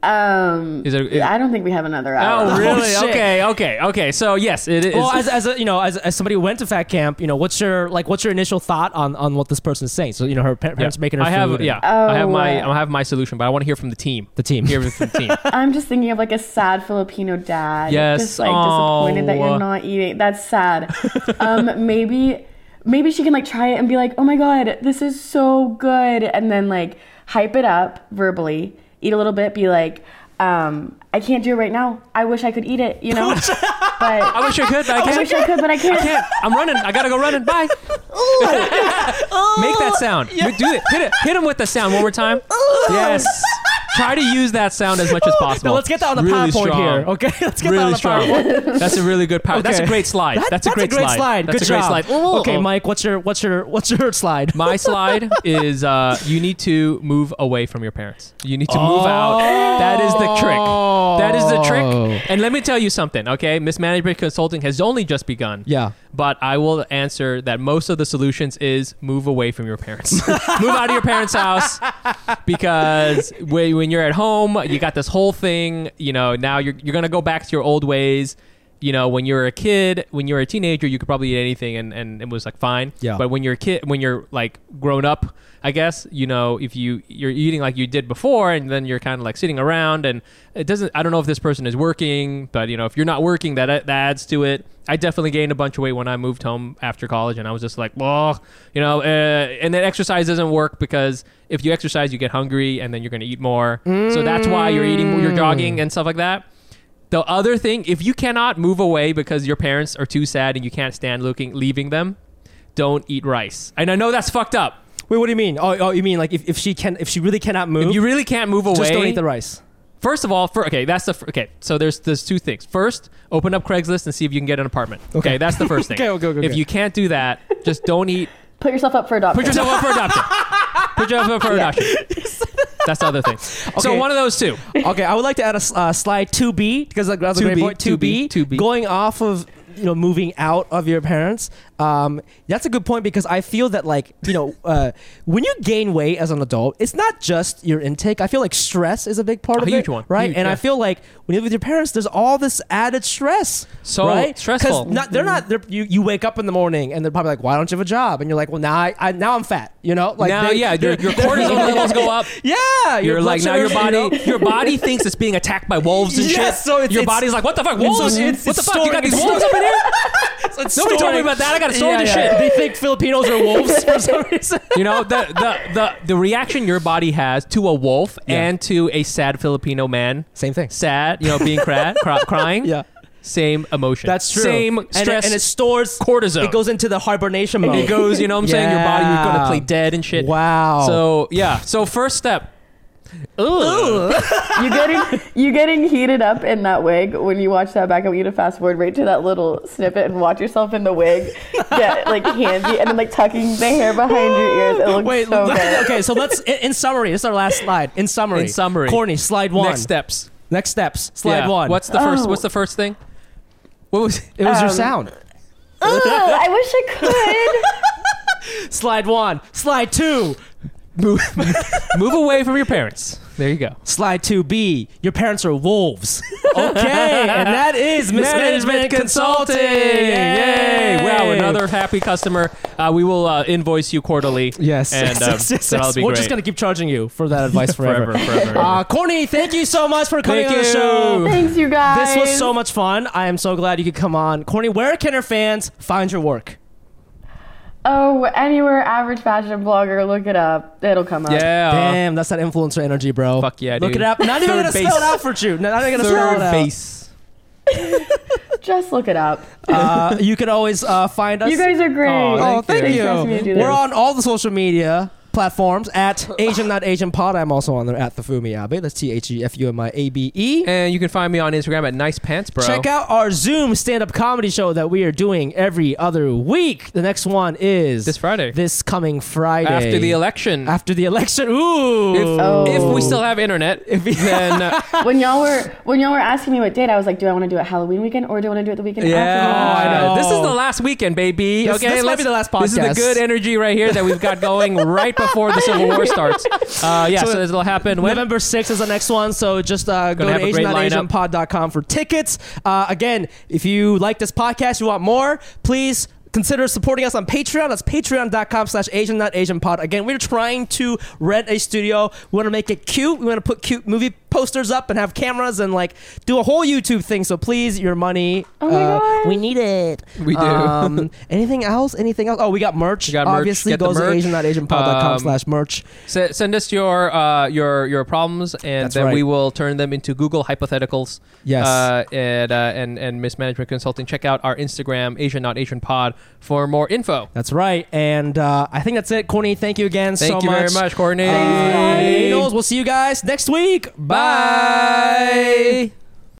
Speaker 3: Um,
Speaker 2: Is it? is-
Speaker 3: I don't think we have another hour.
Speaker 2: oh, really?
Speaker 1: shit.
Speaker 2: okay, okay, okay. So yes, it is.
Speaker 1: Well, as, as a, you know, as, as somebody who went to fat camp, you know, what's your like, what's your initial thought on, on what this person is saying? So you know, her pa- parents making her
Speaker 2: I have
Speaker 1: food. and
Speaker 2: yeah. I have
Speaker 3: Oh,
Speaker 2: my
Speaker 3: uh,
Speaker 2: I have my solution, but I want to hear from the team.
Speaker 1: the team.
Speaker 2: Hear from the team.
Speaker 3: I'm just thinking of like a sad Filipino dad.
Speaker 2: Yes.
Speaker 3: Just like disappointed that
Speaker 2: Oh.
Speaker 3: you're not eating. That's sad. um, maybe maybe she can like try it and be like, oh my god, this is so good, and then like hype it up verbally, eat a little bit, be like, um, I can't do it right now. I wish I could eat it, you know. but
Speaker 2: I wish I could, but I
Speaker 3: I
Speaker 2: can't.
Speaker 3: wish I could, but I can't.
Speaker 2: I can't. I'm running. I gotta go running. Bye. Make that sound. Do it. Hit it. Hit him with the sound one more time. Yes. Try to use that sound as much as possible.
Speaker 1: No, let's get that on the
Speaker 2: Really
Speaker 1: PowerPoint
Speaker 2: strong.
Speaker 1: here. Okay, let's get
Speaker 2: Really
Speaker 1: that on the PowerPoint.
Speaker 2: That's a really good power. That's a
Speaker 1: Okay.
Speaker 2: great slide.
Speaker 1: That-
Speaker 2: that's, a great,
Speaker 1: slide.
Speaker 2: That's
Speaker 1: Good
Speaker 2: a great
Speaker 1: job.
Speaker 2: slide. Ooh.
Speaker 1: Okay, Mike, what's your what's your what's your slide?
Speaker 2: My slide is uh, you need to move away from your parents. You need to move out. That is the trick. That is the
Speaker 1: Oh.
Speaker 2: trick. And let me tell you something, okay? Mismanagement consulting has only just begun.
Speaker 1: Yeah.
Speaker 2: But I will answer that most of the solutions is move away from your parents. move out of your parents' house because when, when you're at home, you got this whole thing, you know, now you're, you're to go back to your old ways. You know, when you're a kid, when you're a teenager, you could probably eat anything and, and it was like fine.
Speaker 1: Yeah.
Speaker 2: But when you're a kid, when you're like grown up, I guess, you know, if you, you're eating like you did before and then you're kind of like sitting around and it doesn't, I don't know if this person is working, but you know, if you're not working, that, that adds to it. I definitely gained a bunch of weight when I moved home after college, and I was just like, well, you know, uh, and then exercise doesn't work because if you exercise, you get hungry, and then you're going to eat more. So that's why you're eating, you're jogging and stuff like that. The other thing, if you cannot move away because your parents are too sad and you can't stand looking leaving them, don't eat rice. And I know that's fucked up.
Speaker 1: Wait, what do you mean? Oh, oh you mean like if, if she can if she really cannot move,
Speaker 2: If you really can't move away,
Speaker 1: just don't eat the rice.
Speaker 2: First of all, for okay, that's the fir- okay. So there's there's two things. First, open up Craigslist and see if you can get an apartment. Okay,
Speaker 1: Okay.
Speaker 2: that's the first thing.
Speaker 1: Okay, okay, okay,
Speaker 2: If you can't do that, just don't eat.
Speaker 3: Put yourself up for adoption.
Speaker 2: Put yourself up for adoption. Put yourself up for adoption. That's the other thing. So one of those two.
Speaker 1: okay, I would like to add a uh, slide 2B because that's a great
Speaker 2: 2B,
Speaker 1: point. 2B,
Speaker 2: 2B.
Speaker 1: going off of you know moving out of your parents. Um, that's a good point because I feel that like you know uh, when you gain weight as an adult, it's not just your intake. I feel like stress is a big part
Speaker 2: A
Speaker 1: of
Speaker 2: huge
Speaker 1: it,
Speaker 2: one.
Speaker 1: right?
Speaker 2: Huge,
Speaker 1: and I feel like when you live with your parents, there's all this added stress.
Speaker 2: So
Speaker 1: right?
Speaker 2: stressful.
Speaker 1: Not, they're not. They're, you you wake up in the morning and they're probably like, "Why don't you have a job?" And you're like, "Well, now I, I now I'm fat." You know, like
Speaker 2: now,
Speaker 1: they-
Speaker 2: yeah, your, your cortisol levels go up.
Speaker 1: Yeah,
Speaker 2: You're
Speaker 1: your
Speaker 2: like now your body
Speaker 1: you know?
Speaker 2: your body thinks it's being attacked by wolves and
Speaker 1: Yes,
Speaker 2: shit.
Speaker 1: so it's-
Speaker 2: your
Speaker 1: it's-
Speaker 2: body's like, what the fuck,
Speaker 1: it's-
Speaker 2: wolves?
Speaker 1: it's-
Speaker 2: what the fuck? You got these wolves up in here?
Speaker 1: It's
Speaker 2: Nobody told me about that. I gotta store this shit.
Speaker 1: They think Filipinos are wolves for some reason.
Speaker 2: You know the, the the the reaction your body has to a wolf
Speaker 1: Yeah.
Speaker 2: and to a sad Filipino man,
Speaker 1: Same thing.
Speaker 2: sad, you know, being cry, cry, crying.
Speaker 1: Yeah,
Speaker 2: Same emotion.
Speaker 1: that's true.
Speaker 2: Same
Speaker 1: And it-
Speaker 2: stress.
Speaker 1: and it, stores
Speaker 2: cortisol.
Speaker 1: It goes into the hibernation mode.
Speaker 2: It goes. You know what I'm saying? Your body is gonna
Speaker 1: Yeah.
Speaker 2: play dead and shit.
Speaker 1: Wow.
Speaker 2: So yeah. So first step. Ugh.
Speaker 3: you getting you getting heated up in that wig when you watch that back. I want you to fast forward right to that little snippet and watch yourself in the wig, get like handsy, and then like tucking the hair behind your ears. It looks
Speaker 1: Wait.
Speaker 3: so good.
Speaker 1: okay. So let's. In, in summary, this is our last slide. In summary.
Speaker 2: In summary.
Speaker 1: Courtney, slide one.
Speaker 2: Next steps.
Speaker 1: Next steps. Slide
Speaker 2: Yeah.
Speaker 1: one.
Speaker 2: What's the first?
Speaker 3: Oh.
Speaker 2: What's the first thing? What was?
Speaker 1: it was your
Speaker 3: Um,
Speaker 1: sound.
Speaker 3: Ugh, I wish I could.
Speaker 1: Slide one. Slide two.
Speaker 2: Move, move away from your parents. There you go.
Speaker 1: Slide two B. Your parents are wolves. okay, and that is mismanagement consulting.
Speaker 2: Yay! Wow, another happy customer. Uh, we will uh, invoice you quarterly.
Speaker 1: Yes.
Speaker 2: and um,
Speaker 1: yes, yes,
Speaker 2: that'll
Speaker 1: yes.
Speaker 2: be
Speaker 1: We're
Speaker 2: great.
Speaker 1: just gonna keep charging you for that advice forever.
Speaker 2: forever, forever. forever.
Speaker 1: Uh, Courtney, thank you so much for coming
Speaker 2: Thank
Speaker 1: on the
Speaker 2: you.
Speaker 1: show.
Speaker 3: Thanks, you guys.
Speaker 1: This was so much fun. I am so glad you could come on. Courtney, where can our fans find your work?
Speaker 3: Oh, anywhere average fashion blogger, look it up. It'll come up.
Speaker 2: yeah.
Speaker 1: Damn, that's that influencer energy, bro.
Speaker 2: Fuck yeah,
Speaker 1: Look
Speaker 2: dude.
Speaker 1: it up. Not even
Speaker 2: Third
Speaker 1: gonna
Speaker 2: base.
Speaker 1: spell it out for you. Not even gonna spell it
Speaker 2: Third
Speaker 1: out.
Speaker 2: base.
Speaker 3: Just look it up.
Speaker 1: Uh, you can always uh, find us.
Speaker 3: You guys are great.
Speaker 2: Oh,
Speaker 1: Oh, thank
Speaker 3: Thanks
Speaker 1: you.
Speaker 3: for asking me to do
Speaker 1: We're
Speaker 3: this.
Speaker 1: on all the social media platforms at Asian Not Asian Pod. I'm also on there at the Fumi Abe. That's T H E F U M I A B E.
Speaker 2: And you can find me on Instagram at Nice Pants Bro.
Speaker 1: Check out our Zoom stand-up comedy show that we are doing every other week. The next one is
Speaker 2: this Friday
Speaker 1: this coming Friday
Speaker 2: after the election.
Speaker 1: After the election. Ooh.
Speaker 2: if,
Speaker 3: Oh.
Speaker 2: if we still have internet, if then uh,
Speaker 3: when y'all were when y'all were asking me what date, I was like, do I want to do it Halloween weekend or do I want to do it the weekend
Speaker 2: yeah,
Speaker 3: after?
Speaker 1: I know.
Speaker 2: This is the last weekend, baby.
Speaker 1: This-
Speaker 2: okay,
Speaker 1: this might
Speaker 2: let's-
Speaker 1: be the last podcast.
Speaker 2: This is the good energy right here that we've got going right before the Civil War starts. Uh, yeah,
Speaker 1: So
Speaker 2: so, it'll happen when
Speaker 1: November 6th is the next one, so just uh, go
Speaker 2: Gonna
Speaker 1: to
Speaker 2: have a
Speaker 1: asiannotasianpod.com for tickets. Uh, again, if you like this podcast, you want more, please consider supporting us on Patreon. That's patreon.com slash asiannotasianpod. Again, we're trying to rent a studio. We want to make it cute. We want to put cute movie posters up and have cameras and like do a whole YouTube thing. So please, your money.
Speaker 3: Oh my
Speaker 1: uh,
Speaker 3: God.
Speaker 1: we need it.
Speaker 2: We do.
Speaker 1: Um, anything else? Anything else? Oh, we got merch.
Speaker 2: We got merch.
Speaker 1: Obviously,
Speaker 2: Get the
Speaker 1: goes to
Speaker 2: merch.
Speaker 1: asiannotasianpod.com
Speaker 2: Um,
Speaker 1: slash merch.
Speaker 2: S- send us your uh, your your problems, and
Speaker 1: That's
Speaker 2: then
Speaker 1: right.
Speaker 2: we will turn them into Google hypotheticals.
Speaker 1: Yes.
Speaker 2: Uh, and uh, and and mismanagement consulting. Check out our Instagram, Asian Not Asian Pod, for more info.
Speaker 1: That's right. And uh, I think that's it. Courtney, thank you again
Speaker 2: Thank
Speaker 1: so
Speaker 2: you
Speaker 1: much.
Speaker 2: very much, Courtney.
Speaker 1: Uh, Knows, we'll see you guys next week.
Speaker 2: Bye.